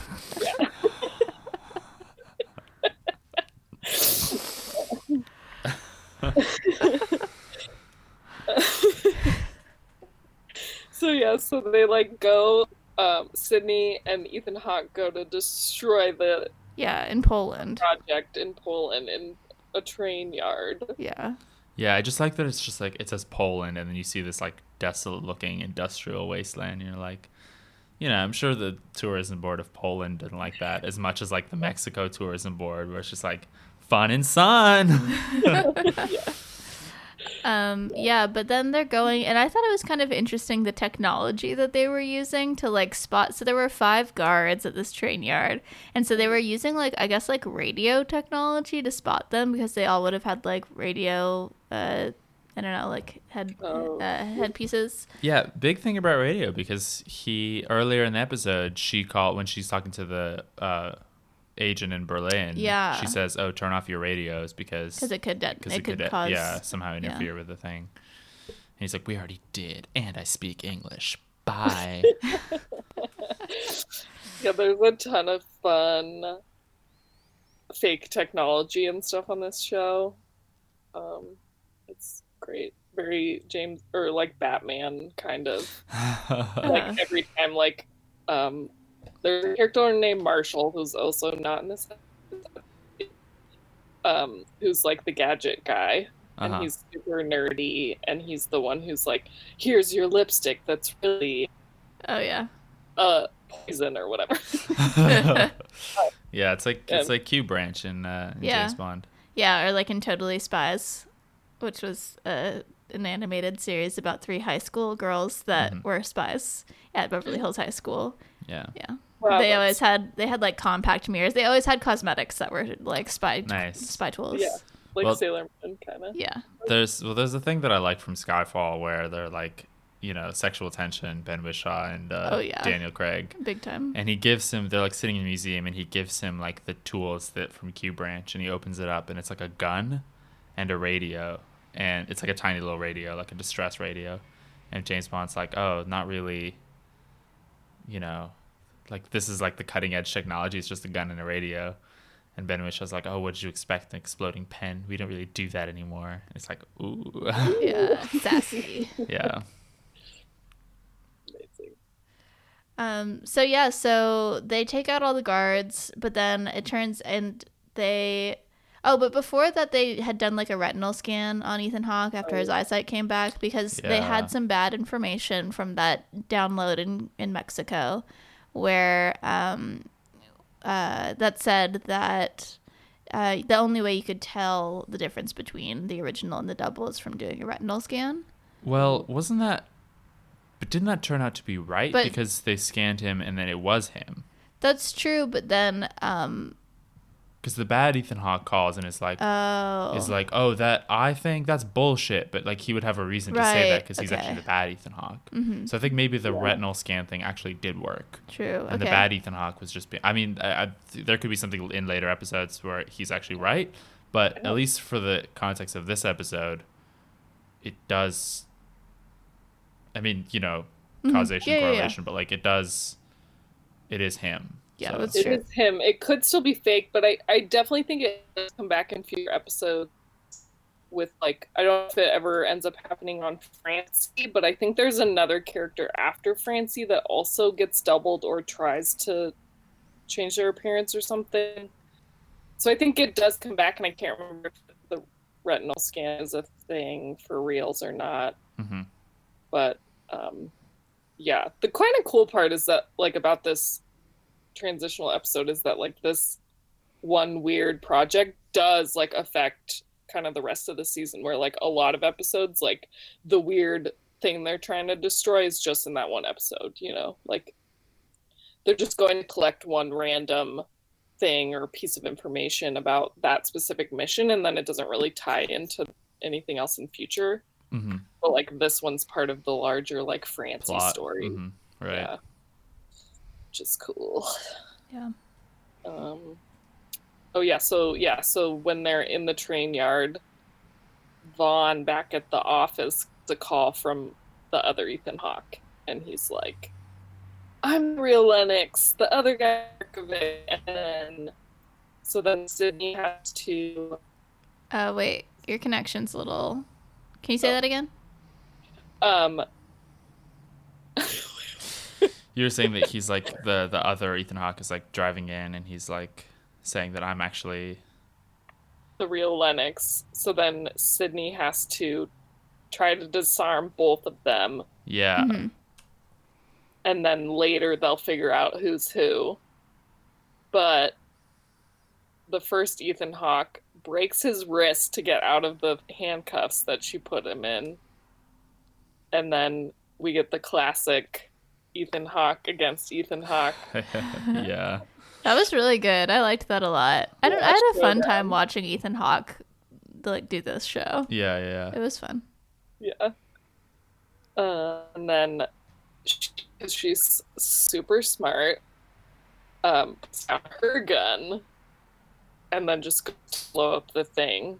So yeah, so they like go um Sydney and Ethan Hawke go to destroy the yeah, in Poland. project in Poland in a train yard. Yeah. Yeah, I just like that it's just like it says Poland, and then you see this like desolate looking industrial wasteland. You're like, you know, I'm sure the tourism board of Poland didn't like that as much as like the Mexico tourism board, where it's just like fun and sun. Um yeah, but then they're going and I thought it was kind of interesting the technology that they were using to like spot so there were five guards at this train yard. And so they were using like I guess like radio technology to spot them because they all would have had like radio uh I don't know, like head Oh. uh, headpieces. yeah, big thing about radio because he earlier in the episode she called when she's talking to the uh, agent in Berlin. Yeah. she says, "Oh, turn off your radios because Because it could de- because it, could, uh, cause yeah somehow yeah. interfere with the thing. And he's like, "We already did, and I speak English. Bye." Yeah, there's a ton of fun fake technology and stuff on this show. Um it's great. Very James or like Batman kind of. like every time like um there's a character named marshall who's also not in this um who's like the gadget guy and Uh-huh. he's super nerdy and he's the one who's like here's your lipstick that's really Oh yeah. uh poison or whatever yeah, it's like Yeah. it's like Q Branch in, uh, in Yeah. James Bond. Yeah, or like in Totally Spies, which was uh, an animated series about three high school girls that Mm-hmm. were spies at Beverly Hills High School. Yeah. Yeah. Wow, they that's- always had they had like compact mirrors. They always had cosmetics that were like spy Nice. spy tools. yeah like Well- sailor moon kind of Yeah. There's well, there's a thing that I like from Skyfall where they're like, you know, sexual tension, Ben Whishaw and uh, Oh, yeah. Daniel Craig. Big time. And he gives him they're like sitting in a museum and he gives him like the tools that from Q Branch and he opens it up and it's like a gun and a radio and it's like a tiny little radio, like a distress radio. And James Bond's like, Oh, not really you know, like this is like the cutting edge technology, it's just a gun and a radio. And Ben Whishaw's like, Oh, what did you expect? An exploding pen? We don't really do that anymore. And it's like, ooh. Yeah. Sassy. yeah. amazing Um, so yeah, so they take out all the guards, but then it turns and they Oh, but before that they had done like a retinal scan on Ethan Hawke after his eyesight came back because they had some bad information from that download in, in Mexico where um uh that said that uh, the only way you could tell the difference between the original and the double is from doing a retinal scan. Well, wasn't that But didn't that turn out to be right? But- because they scanned him and then it was him. That's true, but then um Because the bad Ethan Hawke calls and is like, oh is like, oh, that I think that's bullshit. But like he would have a reason to say that Right, because he's okay. actually the bad Ethan Hawke. So I think maybe the retinal scan thing actually did work. true. And okay. the bad Ethan Hawke was just. Be- I mean, I, I, there could be something in later episodes where he's actually right, but at least for the context of this episode, it does. I mean, you know, causation Mm-hmm. Yeah, yeah, yeah. correlation, but like it does. It is him. Yeah, so- that's It true. is him. It could still be fake, but I, I definitely think it does come back in future episodes with like I don't know if it ever ends up happening on Francie, but I think there's another character after Francie that also gets doubled or tries to change their appearance or something. So I think it does come back and I can't remember if the retinal scan is a thing for reals or not. Mhm. But um yeah, the kind of cool part is that like about this transitional episode is that like this one weird project does like affect kind of the rest of the season where like a lot of episodes like the weird thing they're trying to destroy is just in that one episode you know like they're just going to collect one random thing or piece of information about that specific mission and then it doesn't really tie into anything else in future Mhm. but like this one's part of the larger like Francie Plot. story Mhm. Right. yeah which is cool Yeah. um oh yeah so yeah so when they're in the train yard vaughn back at the office gets a call from the other ethan hawke and he's like i'm real lennox the other guy and then so then sydney has to Uh wait, your connection's a little Can you say Oh. that again? um You were saying that he's like the the other Ethan Hawke is like driving in and he's like saying that I'm actually the real lennox so then sydney has to try to disarm both of them yeah Mhm. and then later they'll figure out who's who. But the first Ethan Hawke breaks his wrist to get out of the handcuffs that she put him in. And then we get the classic Ethan Hawke against Ethan Hawke. yeah That was really good. I liked that a lot. I don't I had a fun Showdown. time watching Ethan Hawke like do this show. yeah yeah It was fun. Yeah. Uh, and then she, 'cause she's super smart, um, puts out her gun and then just blow up the thing.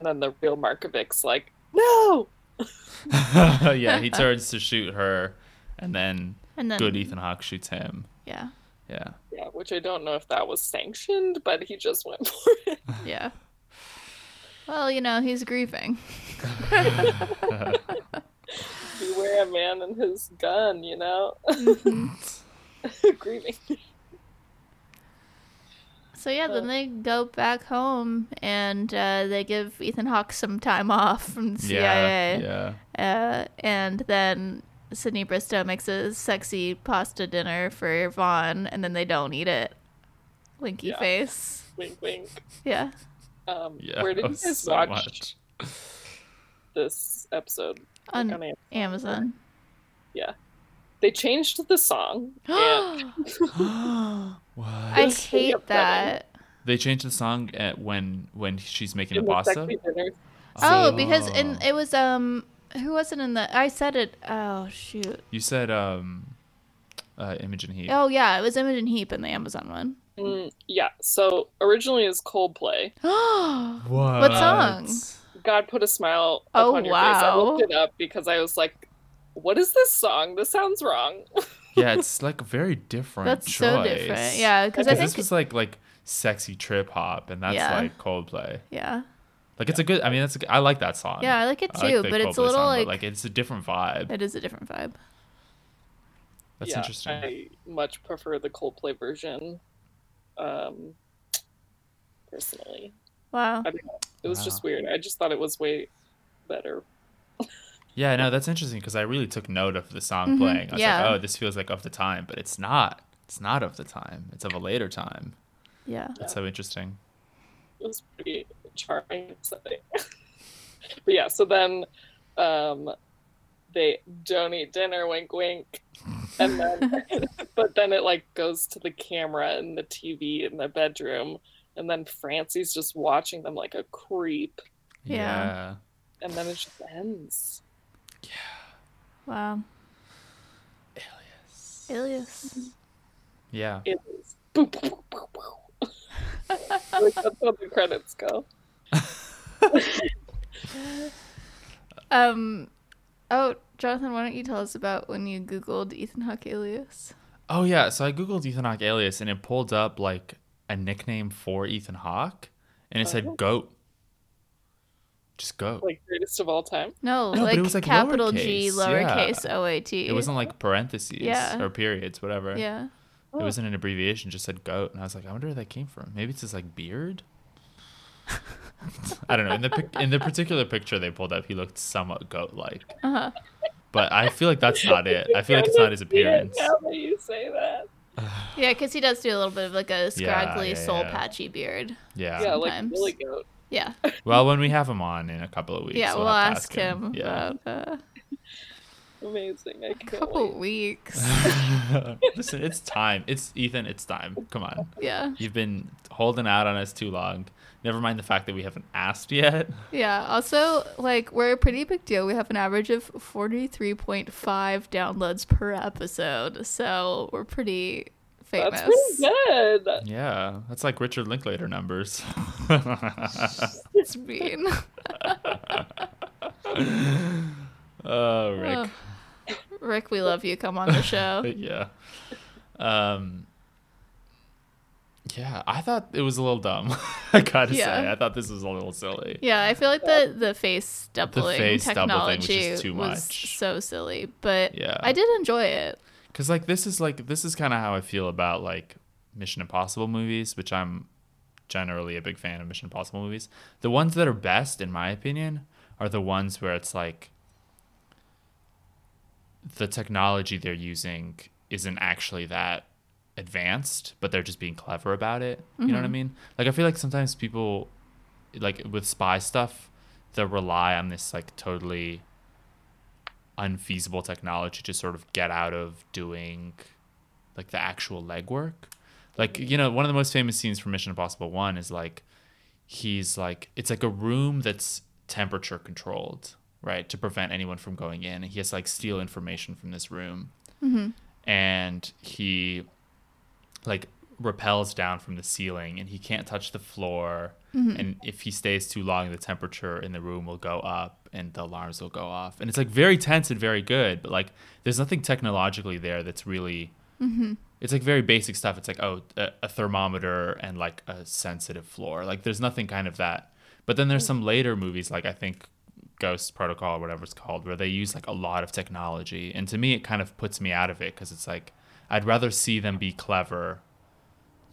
And then the real Markovic's like, no! yeah he turns to shoot her and then And then good Ethan Hawke shoots him Yeah. yeah Yeah, which I don't know if that was sanctioned, but he just went for it. Yeah. Well, you know, he's grieving. Beware a man and his gun, you know? Grieving. So yeah, then they go back home and uh, they give Ethan Hawke some time off from the CIA. yeah yeah Uh, and then Sydney Bristow makes a sexy pasta dinner for Vaughn, and then they don't eat it. Winky Yeah. face. wink, wink. Yeah. Um, yeah where did you guys so watch much. this episode? On Like, Am- Amazon. they changed the song and what I hate that. they changed the song at when when she's making in the the pasta sexy dinner Oh, because in Oh. it was um who wasn't in the I said it oh shoot. you said um uh Imogen Heap Oh yeah, it was Imogen Heap in the Amazon one. Mm, yeah so originally it was coldplay Oh what What song? god put a smile Oh, upon your face i looked it up because i was like what is this song this sounds wrong yeah it's like a very different That's so different. Yeah, because I because think this was like like sexy trip hop and that's Yeah. like Coldplay yeah. Like it's a good I mean that's a, I like that song Yeah, I like it too, the but it's a little song, but, like, it's a different vibe it is a different vibe. that's yeah, interesting i much prefer the coldplay version um personally Wow. I don't know. it was Wow. just weird i just thought it was way better yeah no that's interesting because I really took note of the song Mhm, playing I was yeah. like oh this feels like of the time but it's not it's not of the time it's of a later time Yeah. that's so interesting it was pretty charming setting. but yeah, so then um they don't eat dinner, wink wink. And then but then it like goes to the camera and the TV in the bedroom and then Francie's just watching them like a creep Yeah. and then it just ends. Yeah. Wow. Alias. Alias. Yeah. It is boop, boop, boop, boop. like that's how the credits go. Um. Oh, Jonathan, why don't you tell us about when you Googled Ethan Hawke alias? Oh yeah, so I googled Ethan Hawke alias and it pulled up like a nickname for Ethan Hawke, and it Oh. said goat. Just goat. Like greatest of all time. No, No, like, it was, like, capital G, lowercase, lowercase yeah. O A T. it wasn't like parentheses Yeah. or periods, whatever. Yeah. It wasn't an abbreviation, just said goat, and I was like, I wonder where that came from. Maybe it's his like beard. I don't know. In the pic- in the particular picture they pulled up, he looked somewhat goat-like. Uh huh. But I feel like that's not it. I feel like it's not his appearance. Now that you say that. Yeah, because he does do a little bit of like a scraggly, yeah, soul yeah. patchy beard. Yeah. Yeah, like Sometimes. Billy Goat. Yeah. Well, when we have him on in a couple of weeks, yeah, we'll, have to ask him, Yeah. about uh, Amazing. I a can't couple wait. weeks. Listen, it's time. It's Ethan. It's time. Come on. yeah. You've been holding out on us too long. Never mind the fact that we haven't asked yet. Yeah. Also, like, we're a pretty big deal. We have an average of 43.5 downloads per episode. So we're pretty famous. That's pretty good. Yeah, that's like Richard Linklater numbers. It's mean. oh, Rick. Rick, we love you. Come on the show. yeah. Um. Yeah, I thought it was a little dumb. I gotta say, I thought this was a little silly. Yeah, I feel like the the face doubling face double thing was technology too was much. so silly, but Yeah. I did enjoy it. Cause like this is like this is kind of how I feel about like Mission Impossible movies, which I'm generally a big fan of Mission Impossible movies. The ones that are best, in my opinion, are the ones where it's like the technology they're using isn't actually that advanced, but they're just being clever about it. You know what I mm-hmm. mean? Like I feel like sometimes people like with spy stuff, they'll rely on this like totally unfeasible technology to sort of get out of doing like the actual legwork. Like, you know, one of the most famous scenes from Mission Impossible 1 is like he's like it's like a room that's temperature controlled, right, to prevent anyone from going in. And he has to like steal information from this room. Mm-hmm. And he like repels down from the ceiling and he can't touch the floor. Mm-hmm. And if he stays too long the temperature in the room will go up and the alarms will go off. And it's like very tense and very good but like there's nothing technologically there that's really mm-hmm. it's like very basic stuff. It's like oh a, a thermometer and like a sensitive floor. Like there's nothing kind of that. But then there's some later movies like i think ghost protocol or whatever it's called where they use like a lot of technology. And to me it kind of puts me out of it because it's like i'd rather see them be clever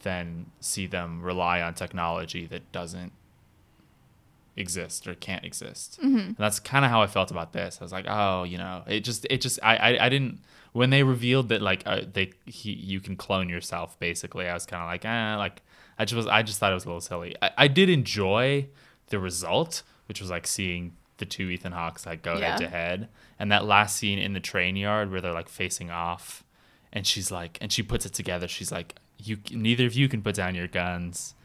than see them rely on technology that doesn't exist or can't exist. And that's kind of how I felt about this. I was like, oh, you know, it just, it just, I, I, I didn't. When they revealed that, like, uh, they, he, you can clone yourself, basically, I was kind of like, eh, like, I just was, I just thought it was a little silly. I, I did enjoy the result, which was like seeing the two Ethan Hawkes like go Yeah. head to head, and that last scene in the train yard where they're like facing off, and she's like, and she puts it together. She's like, you, neither of you can put down your guns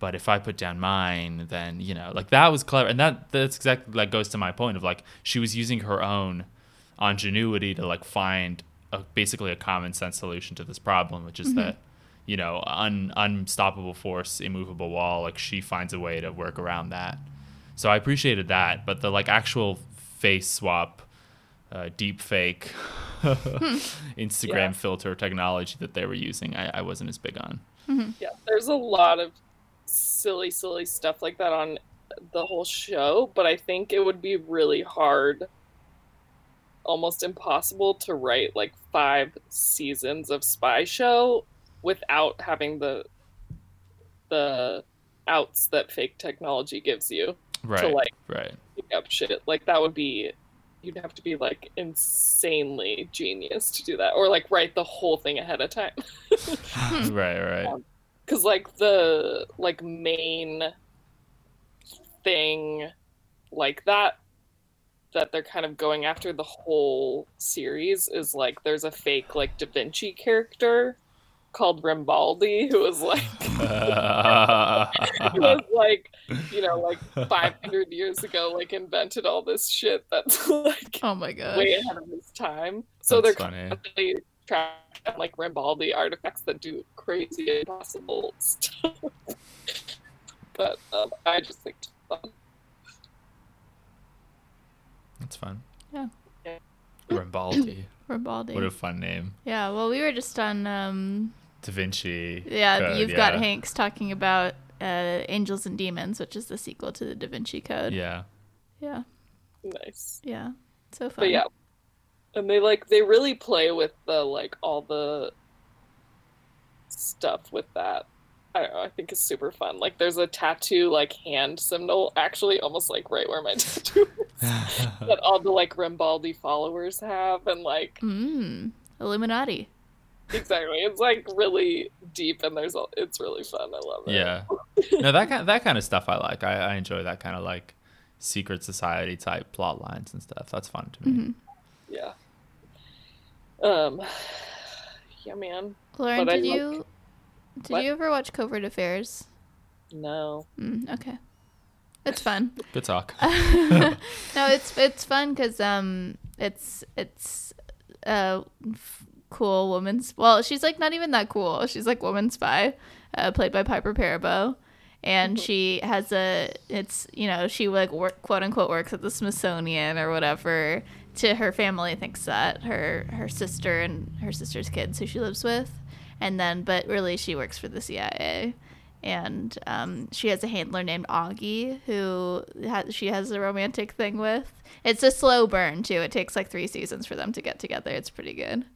but if I put down mine, then you know, like that was clever, and that that's exactly like goes to my point of like she was using her own ingenuity to like find a, basically a common sense solution to this problem, which is mm-hmm. that you know, un, unstoppable force, immovable wall. Like she finds a way to work around that. So I appreciated that, but the like actual face swap, uh, deep fake, Instagram Yeah. filter technology that they were using, I, I wasn't as big on. Yeah, there's a lot of silly, silly stuff like that on the whole show, but I think it would be really hard, almost impossible to write like five seasons of spy show without having the the outs that fake technology gives you Right. To like- right. pick up shit. Like that would be you'd have to be like insanely genius to do that or like write the whole thing ahead of time. right, right. Um, because like the like main thing like that that they're kind of going after the whole series is like there's a fake like Da Vinci character called Rambaldi who was like who was like you know like 500 years ago like invented all this shit that's like Oh my god. way ahead of his time. So That's they're funny. constantly trying like Rambaldi artifacts that do crazy impossible stuff. but um, I just think it's fun. That's fun. Yeah. Yeah. Rambaldi. Ribaldi. What a fun name. Yeah, well, we were just on. Um, Da Vinci. yeah, Code, you've got. Hanks talking about uh, Angels and Demons, which is the sequel to the Da Vinci Code. Yeah. yeah, Nice. yeah. So fun. But yeah. And they like they really play with the like all the stuff with that. I don't know, I think it's super fun. Like there's a tattoo like hand symbol actually almost like right where my tattoo is that all the like Rambaldi followers have and like Mm, Illuminati. Exactly it's like really deep and there's a, it's really fun. I love it. yeah. No, that kind that kind of stuff I like. I, I enjoy that kind of like secret society type plot lines and stuff. That's fun to me. Mhm. Yeah. Um yeah man. Lauren, But did like- you did What? you ever watch Covert Affairs? No. Mm, okay, it's fun. Good talk. no, it's it's fun because um, it's it's a f- cool woman's. Well, she's like not even that cool. She's like woman spy, uh, played by Piper Perabo, and she has a. It's you know she like work quote unquote works at the Smithsonian or whatever. To her family thinks that her her sister and her sister's kids who she lives with, and then but really she works for the CIA and um, she has a handler named Auggie who ha- she has a romantic thing with. It's a slow burn too. It takes like three seasons for them to get together. It's pretty good.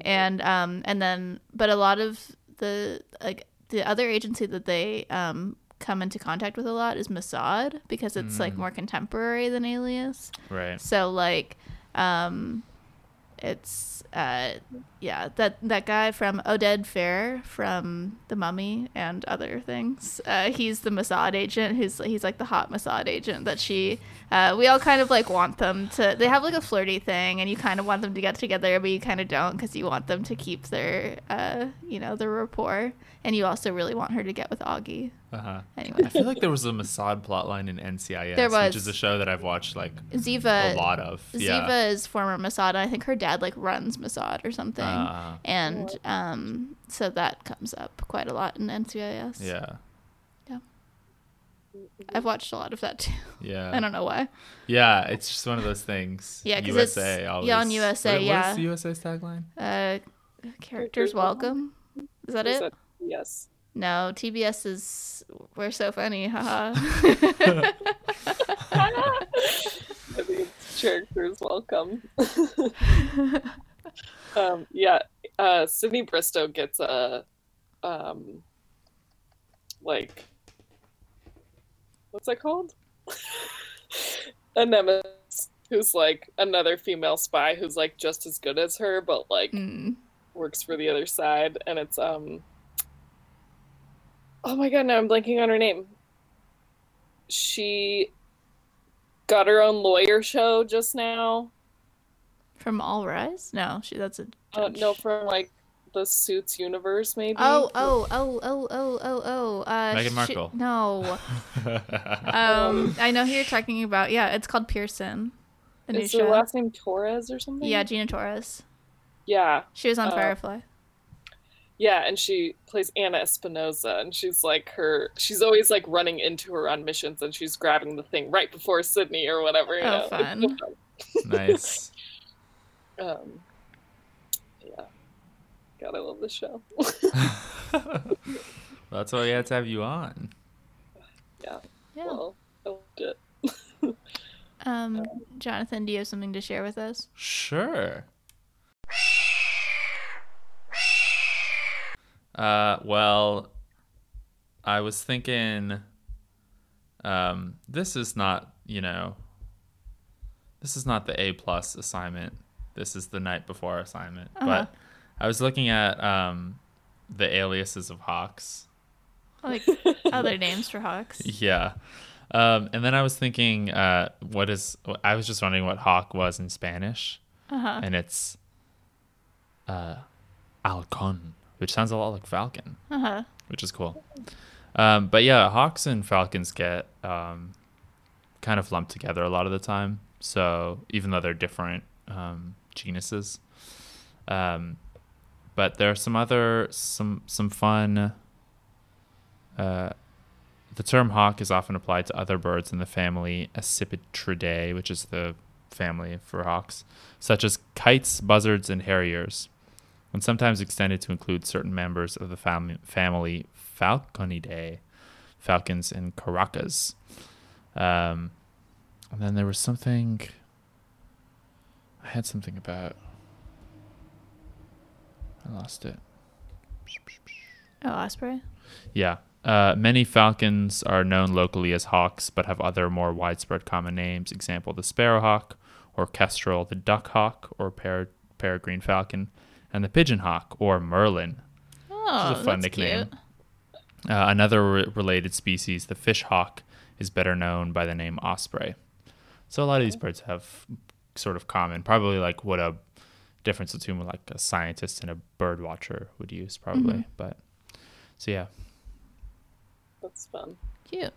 And um, and then but a lot of the like the other agency that they um, come into contact with a lot is Mossad because it's like more contemporary than Alias. right. So like, um, it's uh, yeah that that guy from Oded Fehr from The Mummy and other things. Uh, he's the Mossad agent. Who's he's like the hot Mossad agent that she. Uh, we all kind of like want them to. They have like a flirty thing, and you kind of want them to get together, but you kind of don't because you want them to keep their, uh, you know, their rapport, and you also really want her to get with Auggie. Uh-huh. Anyway, I feel like there was a Mossad plotline in NCIS, There was. which is a show that I've watched like Ziva. a lot of. Yeah. Ziva is former Mossad. and I think her dad like runs Mossad or something, Ah. and um, so that comes up quite a lot in NCIS. Yeah. I've watched a lot of that too. Yeah. I don't know why. Yeah, it's just one of those things. Yeah, 'cause it's- USA always. yeah, on USA, What, yeah. What is the USA's tagline? Uh, characters welcome. Is that Is it? that- yes. No, TBS is we're so funny. Haha. I think it's characters welcome. um, yeah, uh, Sydney Bristow gets a, um, like, what's that called? a nemesis who's like another female spy who's like just as good as her, but like Mm. works for the other side, and it's um. Oh my god! Now I'm blanking on her name. She got her own lawyer show just now. From All Rise? No, she. That's a. Uh, no, from like the Suits universe, maybe. Oh, oh, oh, oh, oh, oh, oh. Uh, Meghan she- Markle. no. Um, I know who you're talking about. Yeah, it's called Pearson. The new is her last name Torres or something? Yeah, Gina Torres. yeah, She was on Uh, Firefly. yeah, and she plays Anna Espinosa, and she's like her. She's always like running into her on missions, and she's grabbing the thing right before Sydney or whatever. You Oh, know? Fun. nice. Um, yeah. God, I love this show. That's why we had to have you on. yeah. Yeah. Well, I loved it. Um, Jonathan, do you have something to share with us? Sure. Uh, well, I was thinking, um, this is not, you know, this is not the A plus assignment. This is the night before assignment. Uh-huh. But I was looking at um, the aliases of Hawks. Like other names for Hawks. Yeah. Um, and then I was thinking, uh, what is? I was just wondering what hawk was in Spanish, Uh-huh. and it's uh, halcon, which sounds a lot like falcon, Uh-huh. which is cool. Um, but yeah, hawks and falcons get um, kind of lumped together a lot of the time. So even though they're different um, genuses, um, but there are some other some some fun. Uh, the term hawk is often applied to other birds in the family Accipitridae, which is the family for hawks, such as kites, buzzards, and harriers, and sometimes extended to include certain members of the fam- family Falconidae, falcons and caracaras. Um, and then there was something. I had something about. I lost it. Oh, osprey. Yeah. Uh, many falcons are known locally as hawks, but have other more widespread common names. Example: the sparrowhawk, or kestrel, the duck hawk, or per- peregrine falcon, and the pigeon hawk, or merlin. Oh, a fun that's nickname. cute. Uh, another re- related species, the fish hawk, is better known by the name osprey. So a lot of these birds have sort of common, probably like what a difference between like a scientist and a bird watcher would use, probably. But so yeah. That's fun. Cute.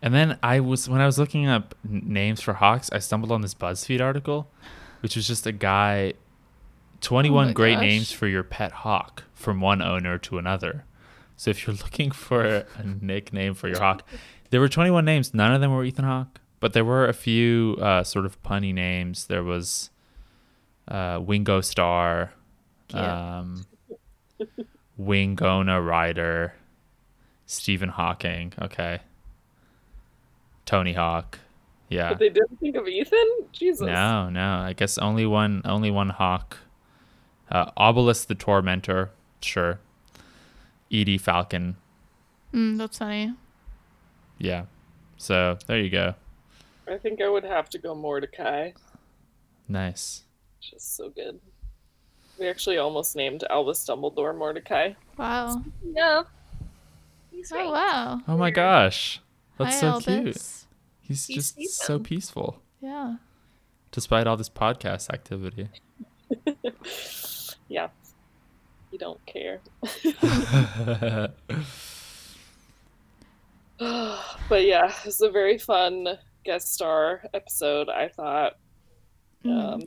And then I was when I was looking up n- names for hawks, I stumbled on this BuzzFeed article, which was just a guy, twenty-one Oh my great gosh. names for your pet hawk from one owner to another. So if you're looking for a nickname for your hawk, there were twenty-one names. None of them were Ethan Hawke but there were a few uh, sort of punny names. There was uh, Wingo Star, Cute. um, Wingona Ryder, Stephen Hawking. Okay. Tony Hawk. Yeah. But they didn't think of Ethan? Jesus. No, no. I guess only one only one hawk. Uh Obelisk the Tormentor, sure. Edie Falcon. Mm, that's funny. Yeah. So there you go. I think I would have to go Mordecai. Nice. Just so good. We actually almost named Albus Dumbledore Mordecai. Wow. No. He's right. Oh wow. Oh my gosh. That's Hi, so cute. Albus. He's You just see so them. peaceful Yeah. despite all this podcast activity. Yeah. You don't care. but yeah, it's a very fun guest star episode, I thought. Mm. Um,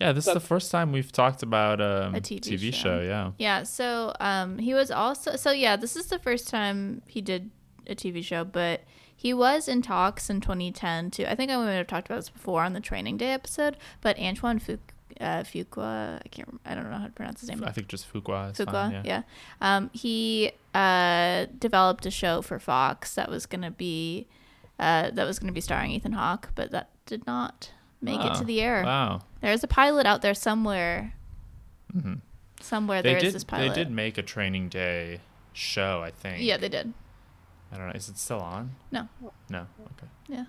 yeah, this is the first time we've talked about um, A TV TV show. show. Yeah. Yeah, so um he was also so yeah, this is the first time he did a TV show, but he was in talks in 2010 too. I think I might have talked about this before on the training day episode, but Antoine Fuqua, uh, Fuqua, I can't rem- I don't know how to pronounce his name. I think just Fuqua is Fuqua, fine. Yeah. yeah. Um, he uh, developed a show for Fox that was gonna be uh, that was gonna be starring Ethan Hawke, but that did not make it Oh, to the air. Wow. There's a pilot out there somewhere. Mhm. Somewhere They there is did this pilot. they did make a training day show, I think. Yeah, they did. I don't know. Is it still on? No. No. Okay. Yeah.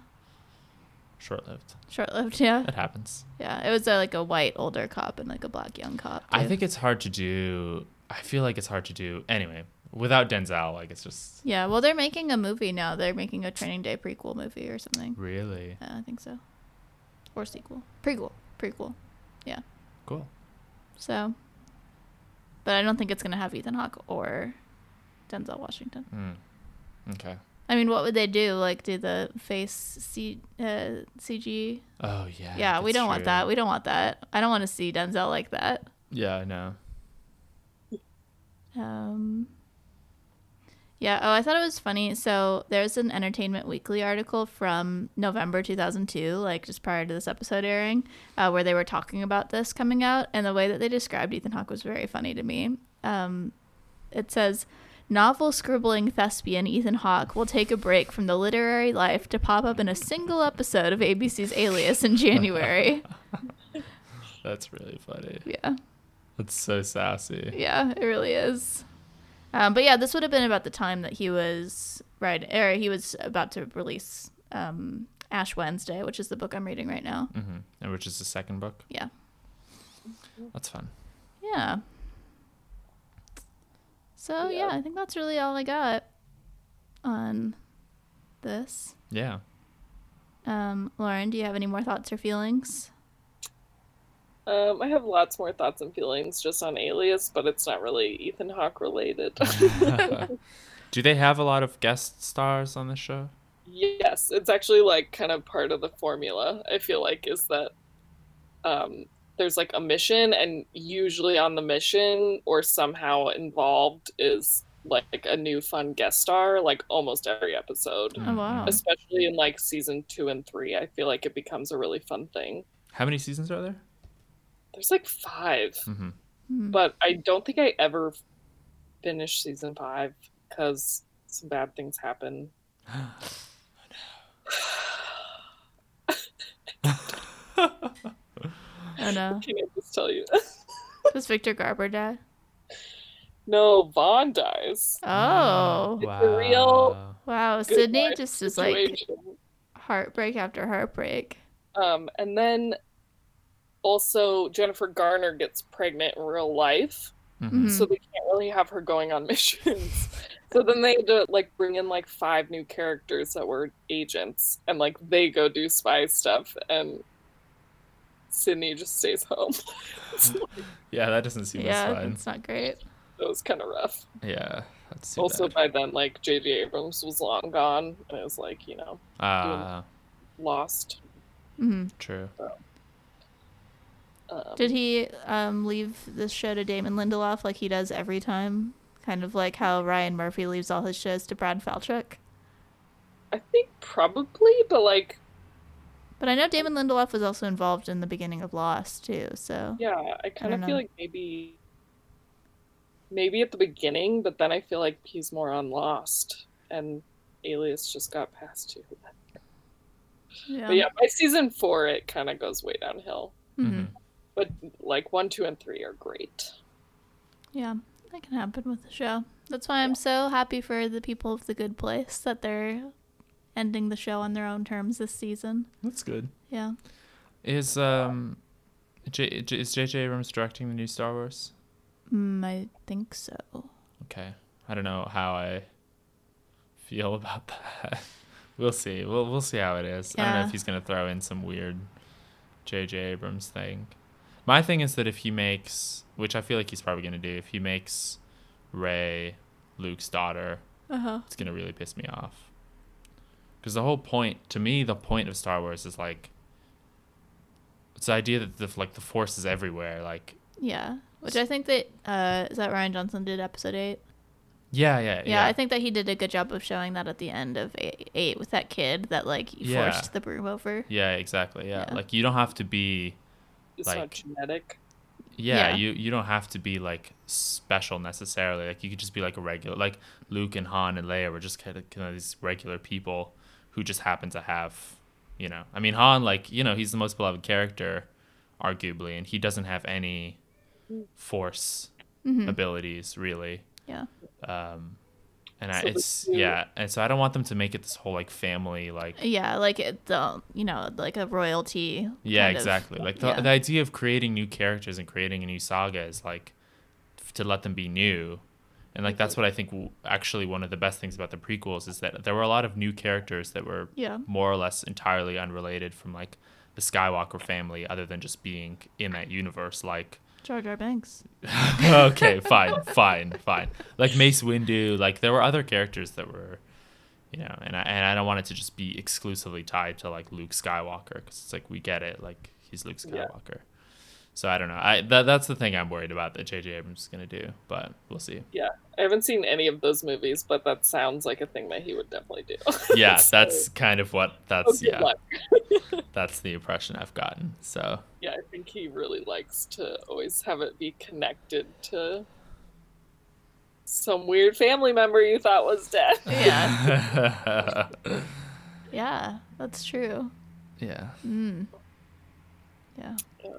Short lived. Short lived, yeah. It happens. Yeah. It was uh, like a white older cop and like a black young cop. I think it's hard to do. I feel like it's hard to do. Anyway, without Denzel, like it's just Yeah, well they're making a movie now. They're making a training day prequel movie or something. really Yeah, I think so. Or sequel. Prequel. Prequel. Yeah. Cool. So But I don't think it's gonna have Ethan Hawke or Denzel Washington. Mm. Okay. I mean, what would they do? Like, do the face C, uh, CG? Oh yeah. Yeah, we don't want that. We don't want that. I don't want to see Denzel like that. Yeah, I know. Um, yeah. Oh, I thought it was funny. So there's an Entertainment Weekly article from November 2002, like just prior to this episode airing, uh, where they were talking about this coming out, and the way that they described Ethan Hawke was very funny to me. Um, it says. Novel scribbling thespian Ethan Hawke will take a break from the literary life to pop up in a single episode of ABC's Alias in January. That's really funny. yeah. That's so sassy. Yeah, it really is. Um, but yeah, this would have been about the time that he was right, or he was about to release um, Ash Wednesday, which is the book I'm reading right now. hmm And which is the second book. Yeah, That's fun. yeah. So yeah. Yeah. I think that's really all I got on this. Yeah. Um, Lauren, do you have any more thoughts or feelings? Um, I have lots more thoughts and feelings just on Alias, but it's not really Ethan Hawke related. Do they have a lot of guest stars on the show? yes, it's actually like kind of part of the formula. I feel like is that um, there's like a mission, and usually on the mission or somehow involved is like a new fun guest star, like almost every episode. Oh wow. Especially in like season two and three, I feel like it becomes a really fun thing. How many seasons are there? There's like five. hmm Hmm. but I don't think I ever finished season five because some bad things happen. Oh no. Can I just tell you? Does Victor Garber die? no, Vaughn dies. Oh. It's a real- Wow. Sydney life just is like heartbreak after heartbreak. Um, and then also Jennifer Garner gets pregnant in real life, Mhm. so they can't really have her going on missions. so then they had to like bring in like five new characters that were agents, and like they go do spy stuff, and Sydney just stays home. so Yeah, that doesn't seem Yeah, as fun. it's not great. it was kind of rough. Yeah, that's too also bad. by then like j.j abrams was long gone and it was like you know Ah, lost hmm true. Um, Did he um, leave this show to Damon Lindelof like he does every time? Kind of like how Ryan Murphy leaves all his shows to Brad Falchuk. i think probably but like But I know Damon Lindelof was also involved in the beginning of Lost too. So yeah i kind don't of feel know. like maybe maybe at the beginning but then i feel like he's more on lost and alias just got past too yeah, but yeah by season four it kind of goes way downhill Mhm. But like one two and three are great yeah, that can happen with the show. That's why I'm so happy for the people of the Good Place that they're ending the show on their own terms this season. That's good. Yeah. Is um, J- J- is J.J. Abrams directing the new Star Wars? Mm, I think so. Okay, I don't know how I feel about that. we'll see. We'll we'll see how it is. I don't know if he's gonna throw in some weird J.J. Abrams thing. My thing is that if he makes, which I feel like he's probably gonna do, if he makes Rey Luke's daughter, Uh huh. it's gonna really piss me off. Because the whole point, to me, the point of Star Wars is like, it's the idea that the like the Force is everywhere. Like, Yeah. Which I think that uh, is that Rian Johnson did episode eight. yeah, yeah, Yeah, I think that he did a good job of showing that at the end of eight, eight with that kid that like he Yeah. forced the broom over. Yeah, exactly. Yeah. Yeah. like you don't have to be. It's Like- not genetic Yeah, Yeah. you you don't have to be like special necessarily. Like you could just be like a regular, like Luke and Han and Leia were just kind of kind of these regular people who just happen to have, you know. I mean, Han, like you know, he's the most beloved character, arguably, and he doesn't have any Force Mhm. abilities really. Yeah. Um, and I, So it's yeah, and so I don't want them to make it this whole like family like Yeah, like it, the you know like a royalty. Yeah, kind of- exactly. Like the, yeah. the idea of creating new characters and creating a new saga is like to let them be new. And like that's mm-hmm. what I think w- actually one of the best things about the prequels is that there were a lot of new characters that were Yeah. more or less entirely unrelated from like the Skywalker family other than just being in that universe like Jar Jar Binks. okay, fine, fine, fine. Like Mace Windu, like there were other characters that were, you know, and I and I don't want it to just be exclusively tied to like Luke Skywalker because it's like we get it, like he's Luke Yeah. Skywalker. So I don't know. I that that's the thing I'm worried about that J.J. Abrams is gonna do, but we'll see. yeah i haven't seen any of those movies but that sounds like a thing that he would definitely do Yeah, So, that's kind of what oh, that's good yeah, that's the impression I've gotten. So yeah i think he really likes to always have it be connected to some weird family member you thought was dead Yeah. yeah, that's true. yeah. Mm. Yeah.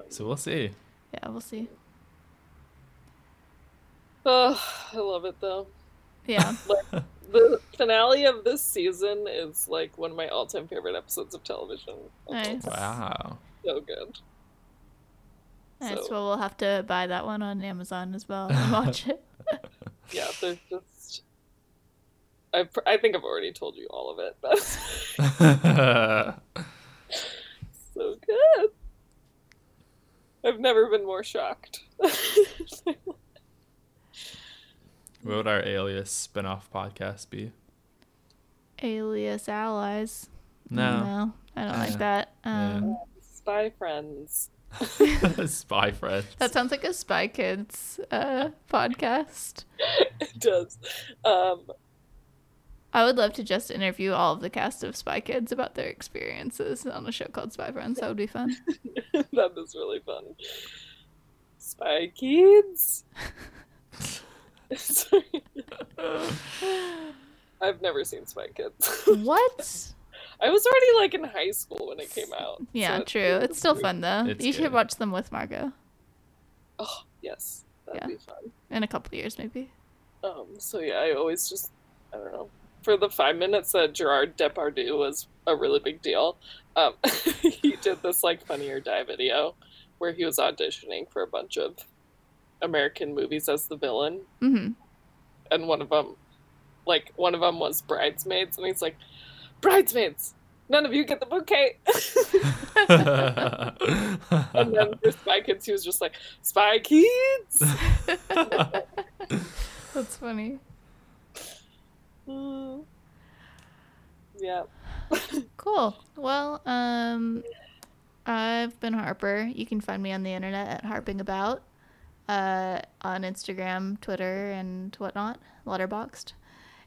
So we'll see. Yeah, we'll see. oh, i love it though Yeah. the finale of this season is like one of my all-time favorite episodes of television Nice. Wow. so good Nice. So- Well, we'll have to buy that one on Amazon as well and watch it. yeah there's just I I think I've already told you all of it, but so good. I've never been more shocked. what would our alias spin-off podcast be? Alias allies. No. No, I don't Uh, like that. yeah. Um, Spy friends. Spy friends. That sounds like a Spy Kids uh, podcast. It does. Um, I would love to just interview all of the cast of Spy Kids about their experiences on a show called Spy Friends. That would be fun. that is really fun. Spy Kids. Sorry. I've never seen Spy Kids. what? I was already like in high school when it came out. Yeah, so it- true. It's still fun though. It's you should watch them with Margot Oh yes, that'd Yeah. be fun. in a couple years, maybe. Um, so yeah, I always just I don't know. For the five minutes that Gerard Depardieu was a really big deal, um, he did this like funny or die video where he was auditioning for a bunch of American movies as the villain, hmm and one of them, like one of them was Bridesmaids, and he's like, Bridesmaids, none of you get the bouquet. and then for Spy Kids, he was just like, Spy Kids. That's funny. Mm. Yeah. Cool. Well, um, I've been Harper. You can find me on the internet at harping about, uh, on Instagram, Twitter, and whatnot, Letterboxd.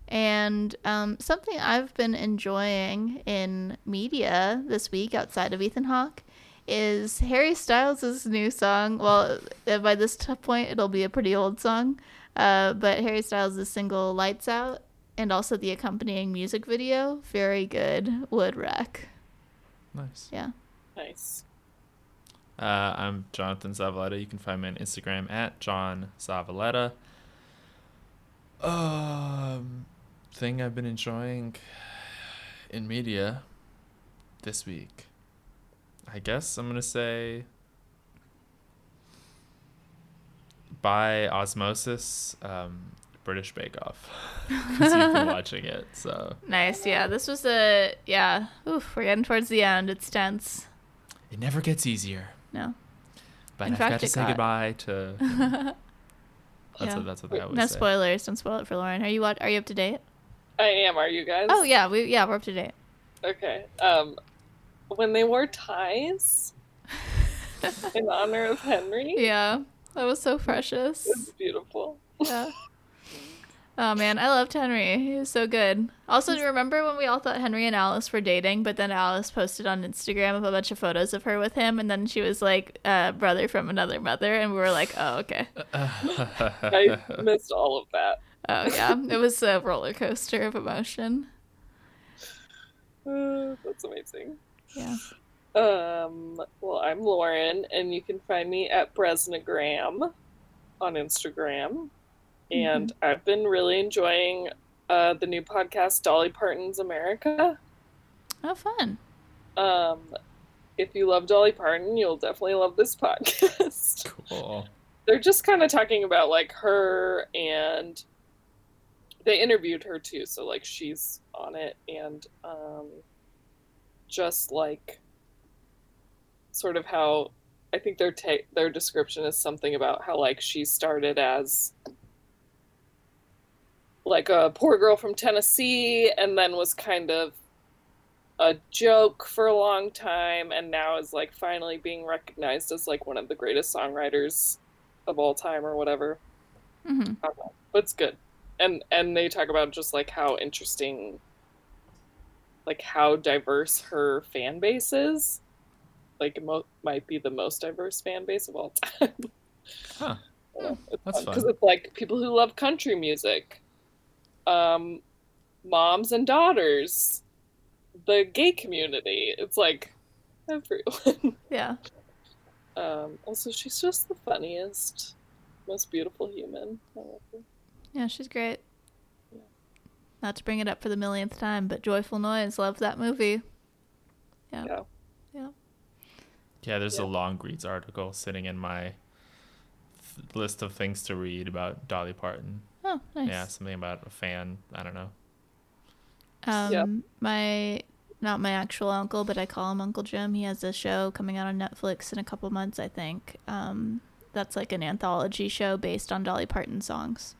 And um, something I've been enjoying in media this week outside of Ethan Hawke is Harry Styles' new song. Well, uh, by this point, it'll be a pretty old song. Uh, but Harry Styles' single "Lights Up" and also the accompanying music video, very good. Would wreck. nice. Yeah. Nice. Uh, I'm Jonathan Zavaleta. You can find me on Instagram at John Zavaleta. Um, thing I've been enjoying in media this week. I guess I'm gonna say by osmosis, um, British Bake Off because you've been watching it. So Nice. Yeah. This was a yeah. Oof. We're getting towards the end. It's tense. it never gets easier. No. But In I've fact, got to say got- goodbye to. That's Yeah. what that's what they always No say. spoilers. Don't spoil it for Lauren. Are you what? Are you up to date? I am. Are you guys? Oh yeah. We yeah we're up to date. Okay. Um, when they wore ties in honor of Henry, Yeah. That was so precious. it's beautiful. Yeah. Oh man, I loved Henry. He was so good. Also, do you remember when we all thought Henry and Alice were dating, but then Alice posted on Instagram of a bunch of photos of her with him, and then she was like, uh, "Brother from another mother," and we were like, "Oh, okay." I missed all of that. Oh yeah, it was a roller coaster of emotion. Uh, that's amazing. Yeah. Um, well, I'm Lauren, and you can find me at Bresnagram on Instagram. And I've been really enjoying uh, the new podcast, Dolly Parton's America. Oh, fun. Um, if you love Dolly Parton, you'll definitely love this podcast. cool. They're just kind of talking about like her and they interviewed her too, so like she's on it and um just like sort of how I think their ta- their description is something about how like she started as like a poor girl from Tennessee and then was kind of a joke for a long time and now is like finally being recognized as like one of the greatest songwriters of all time or whatever. hmm I don't know. But it's good. And and they talk about just like how interesting like how diverse her fan base is. Like mo- might be the most diverse fan base of all time. Huh. That's because fun. it's like people who love country music, um, moms and daughters, the gay community. It's like everyone. Yeah. um, also, she's just the funniest, most beautiful human. I love her. Yeah, she's great. Yeah. Not to bring it up for the millionth time, but Joyful Noise, love that movie. Yeah. Yeah. Yeah. Yeah, there's a Yeah. long reads article sitting in my th- list of things to read about Dolly Parton. Oh, nice. Yeah, something about a fan. I don't know. Um, Yep. my not my actual uncle, but I call him Uncle Jim. He has a show coming out on Netflix in a couple months, I think. Um, that's like an anthology show based on Dolly Parton songs.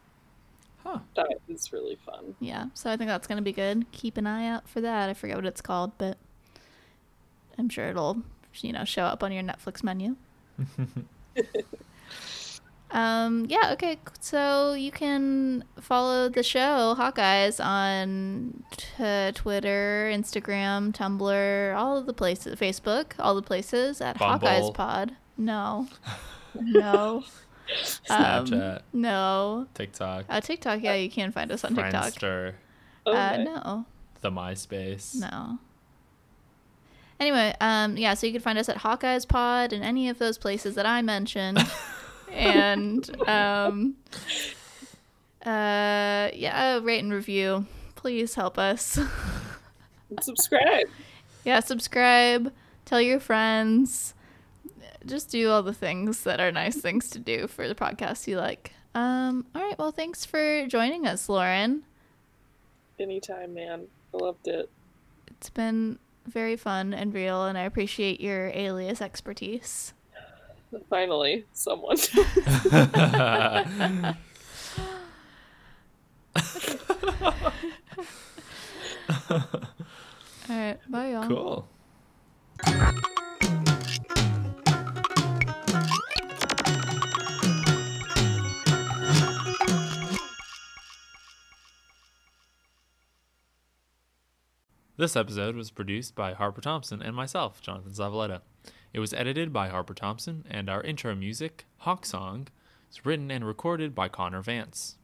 Huh. That is really fun. Yeah, so I think that's gonna be good. Keep an eye out for that. I forget what it's called, but I'm sure it'll you know show up on your Netflix menu. um, yeah, okay. So you can follow the show Hawkeyes on t- Twitter, Instagram, Tumblr, all of the places, Facebook, all the places at Bumble. Hawkeyes Pod. No, no, Um, Snapchat, no. TikTok, Uh, TikTok, yeah, you can find us on TikTok. Friendster, Okay. Uh, no, the MySpace. no. Anyway, um, yeah, so you can find us at Hawkeyes Pod and any of those places that I mentioned, and um, uh, yeah, rate and review. Please help us. Subscribe. yeah, subscribe. Tell your friends. Just do all the things that are nice things to do for the podcast you like. Um, all right. Well, thanks for joining us, Lauren. Anytime, man. I loved it. It's been very fun and real, and I appreciate your alias expertise. Finally, someone. All right. Bye, y'all. cool. This episode was produced by Harper Thompson and myself, Jonathan Zavaleta. It was edited by Harper Thompson, and our intro music, Hawk Song, is written and recorded by Connor Vance.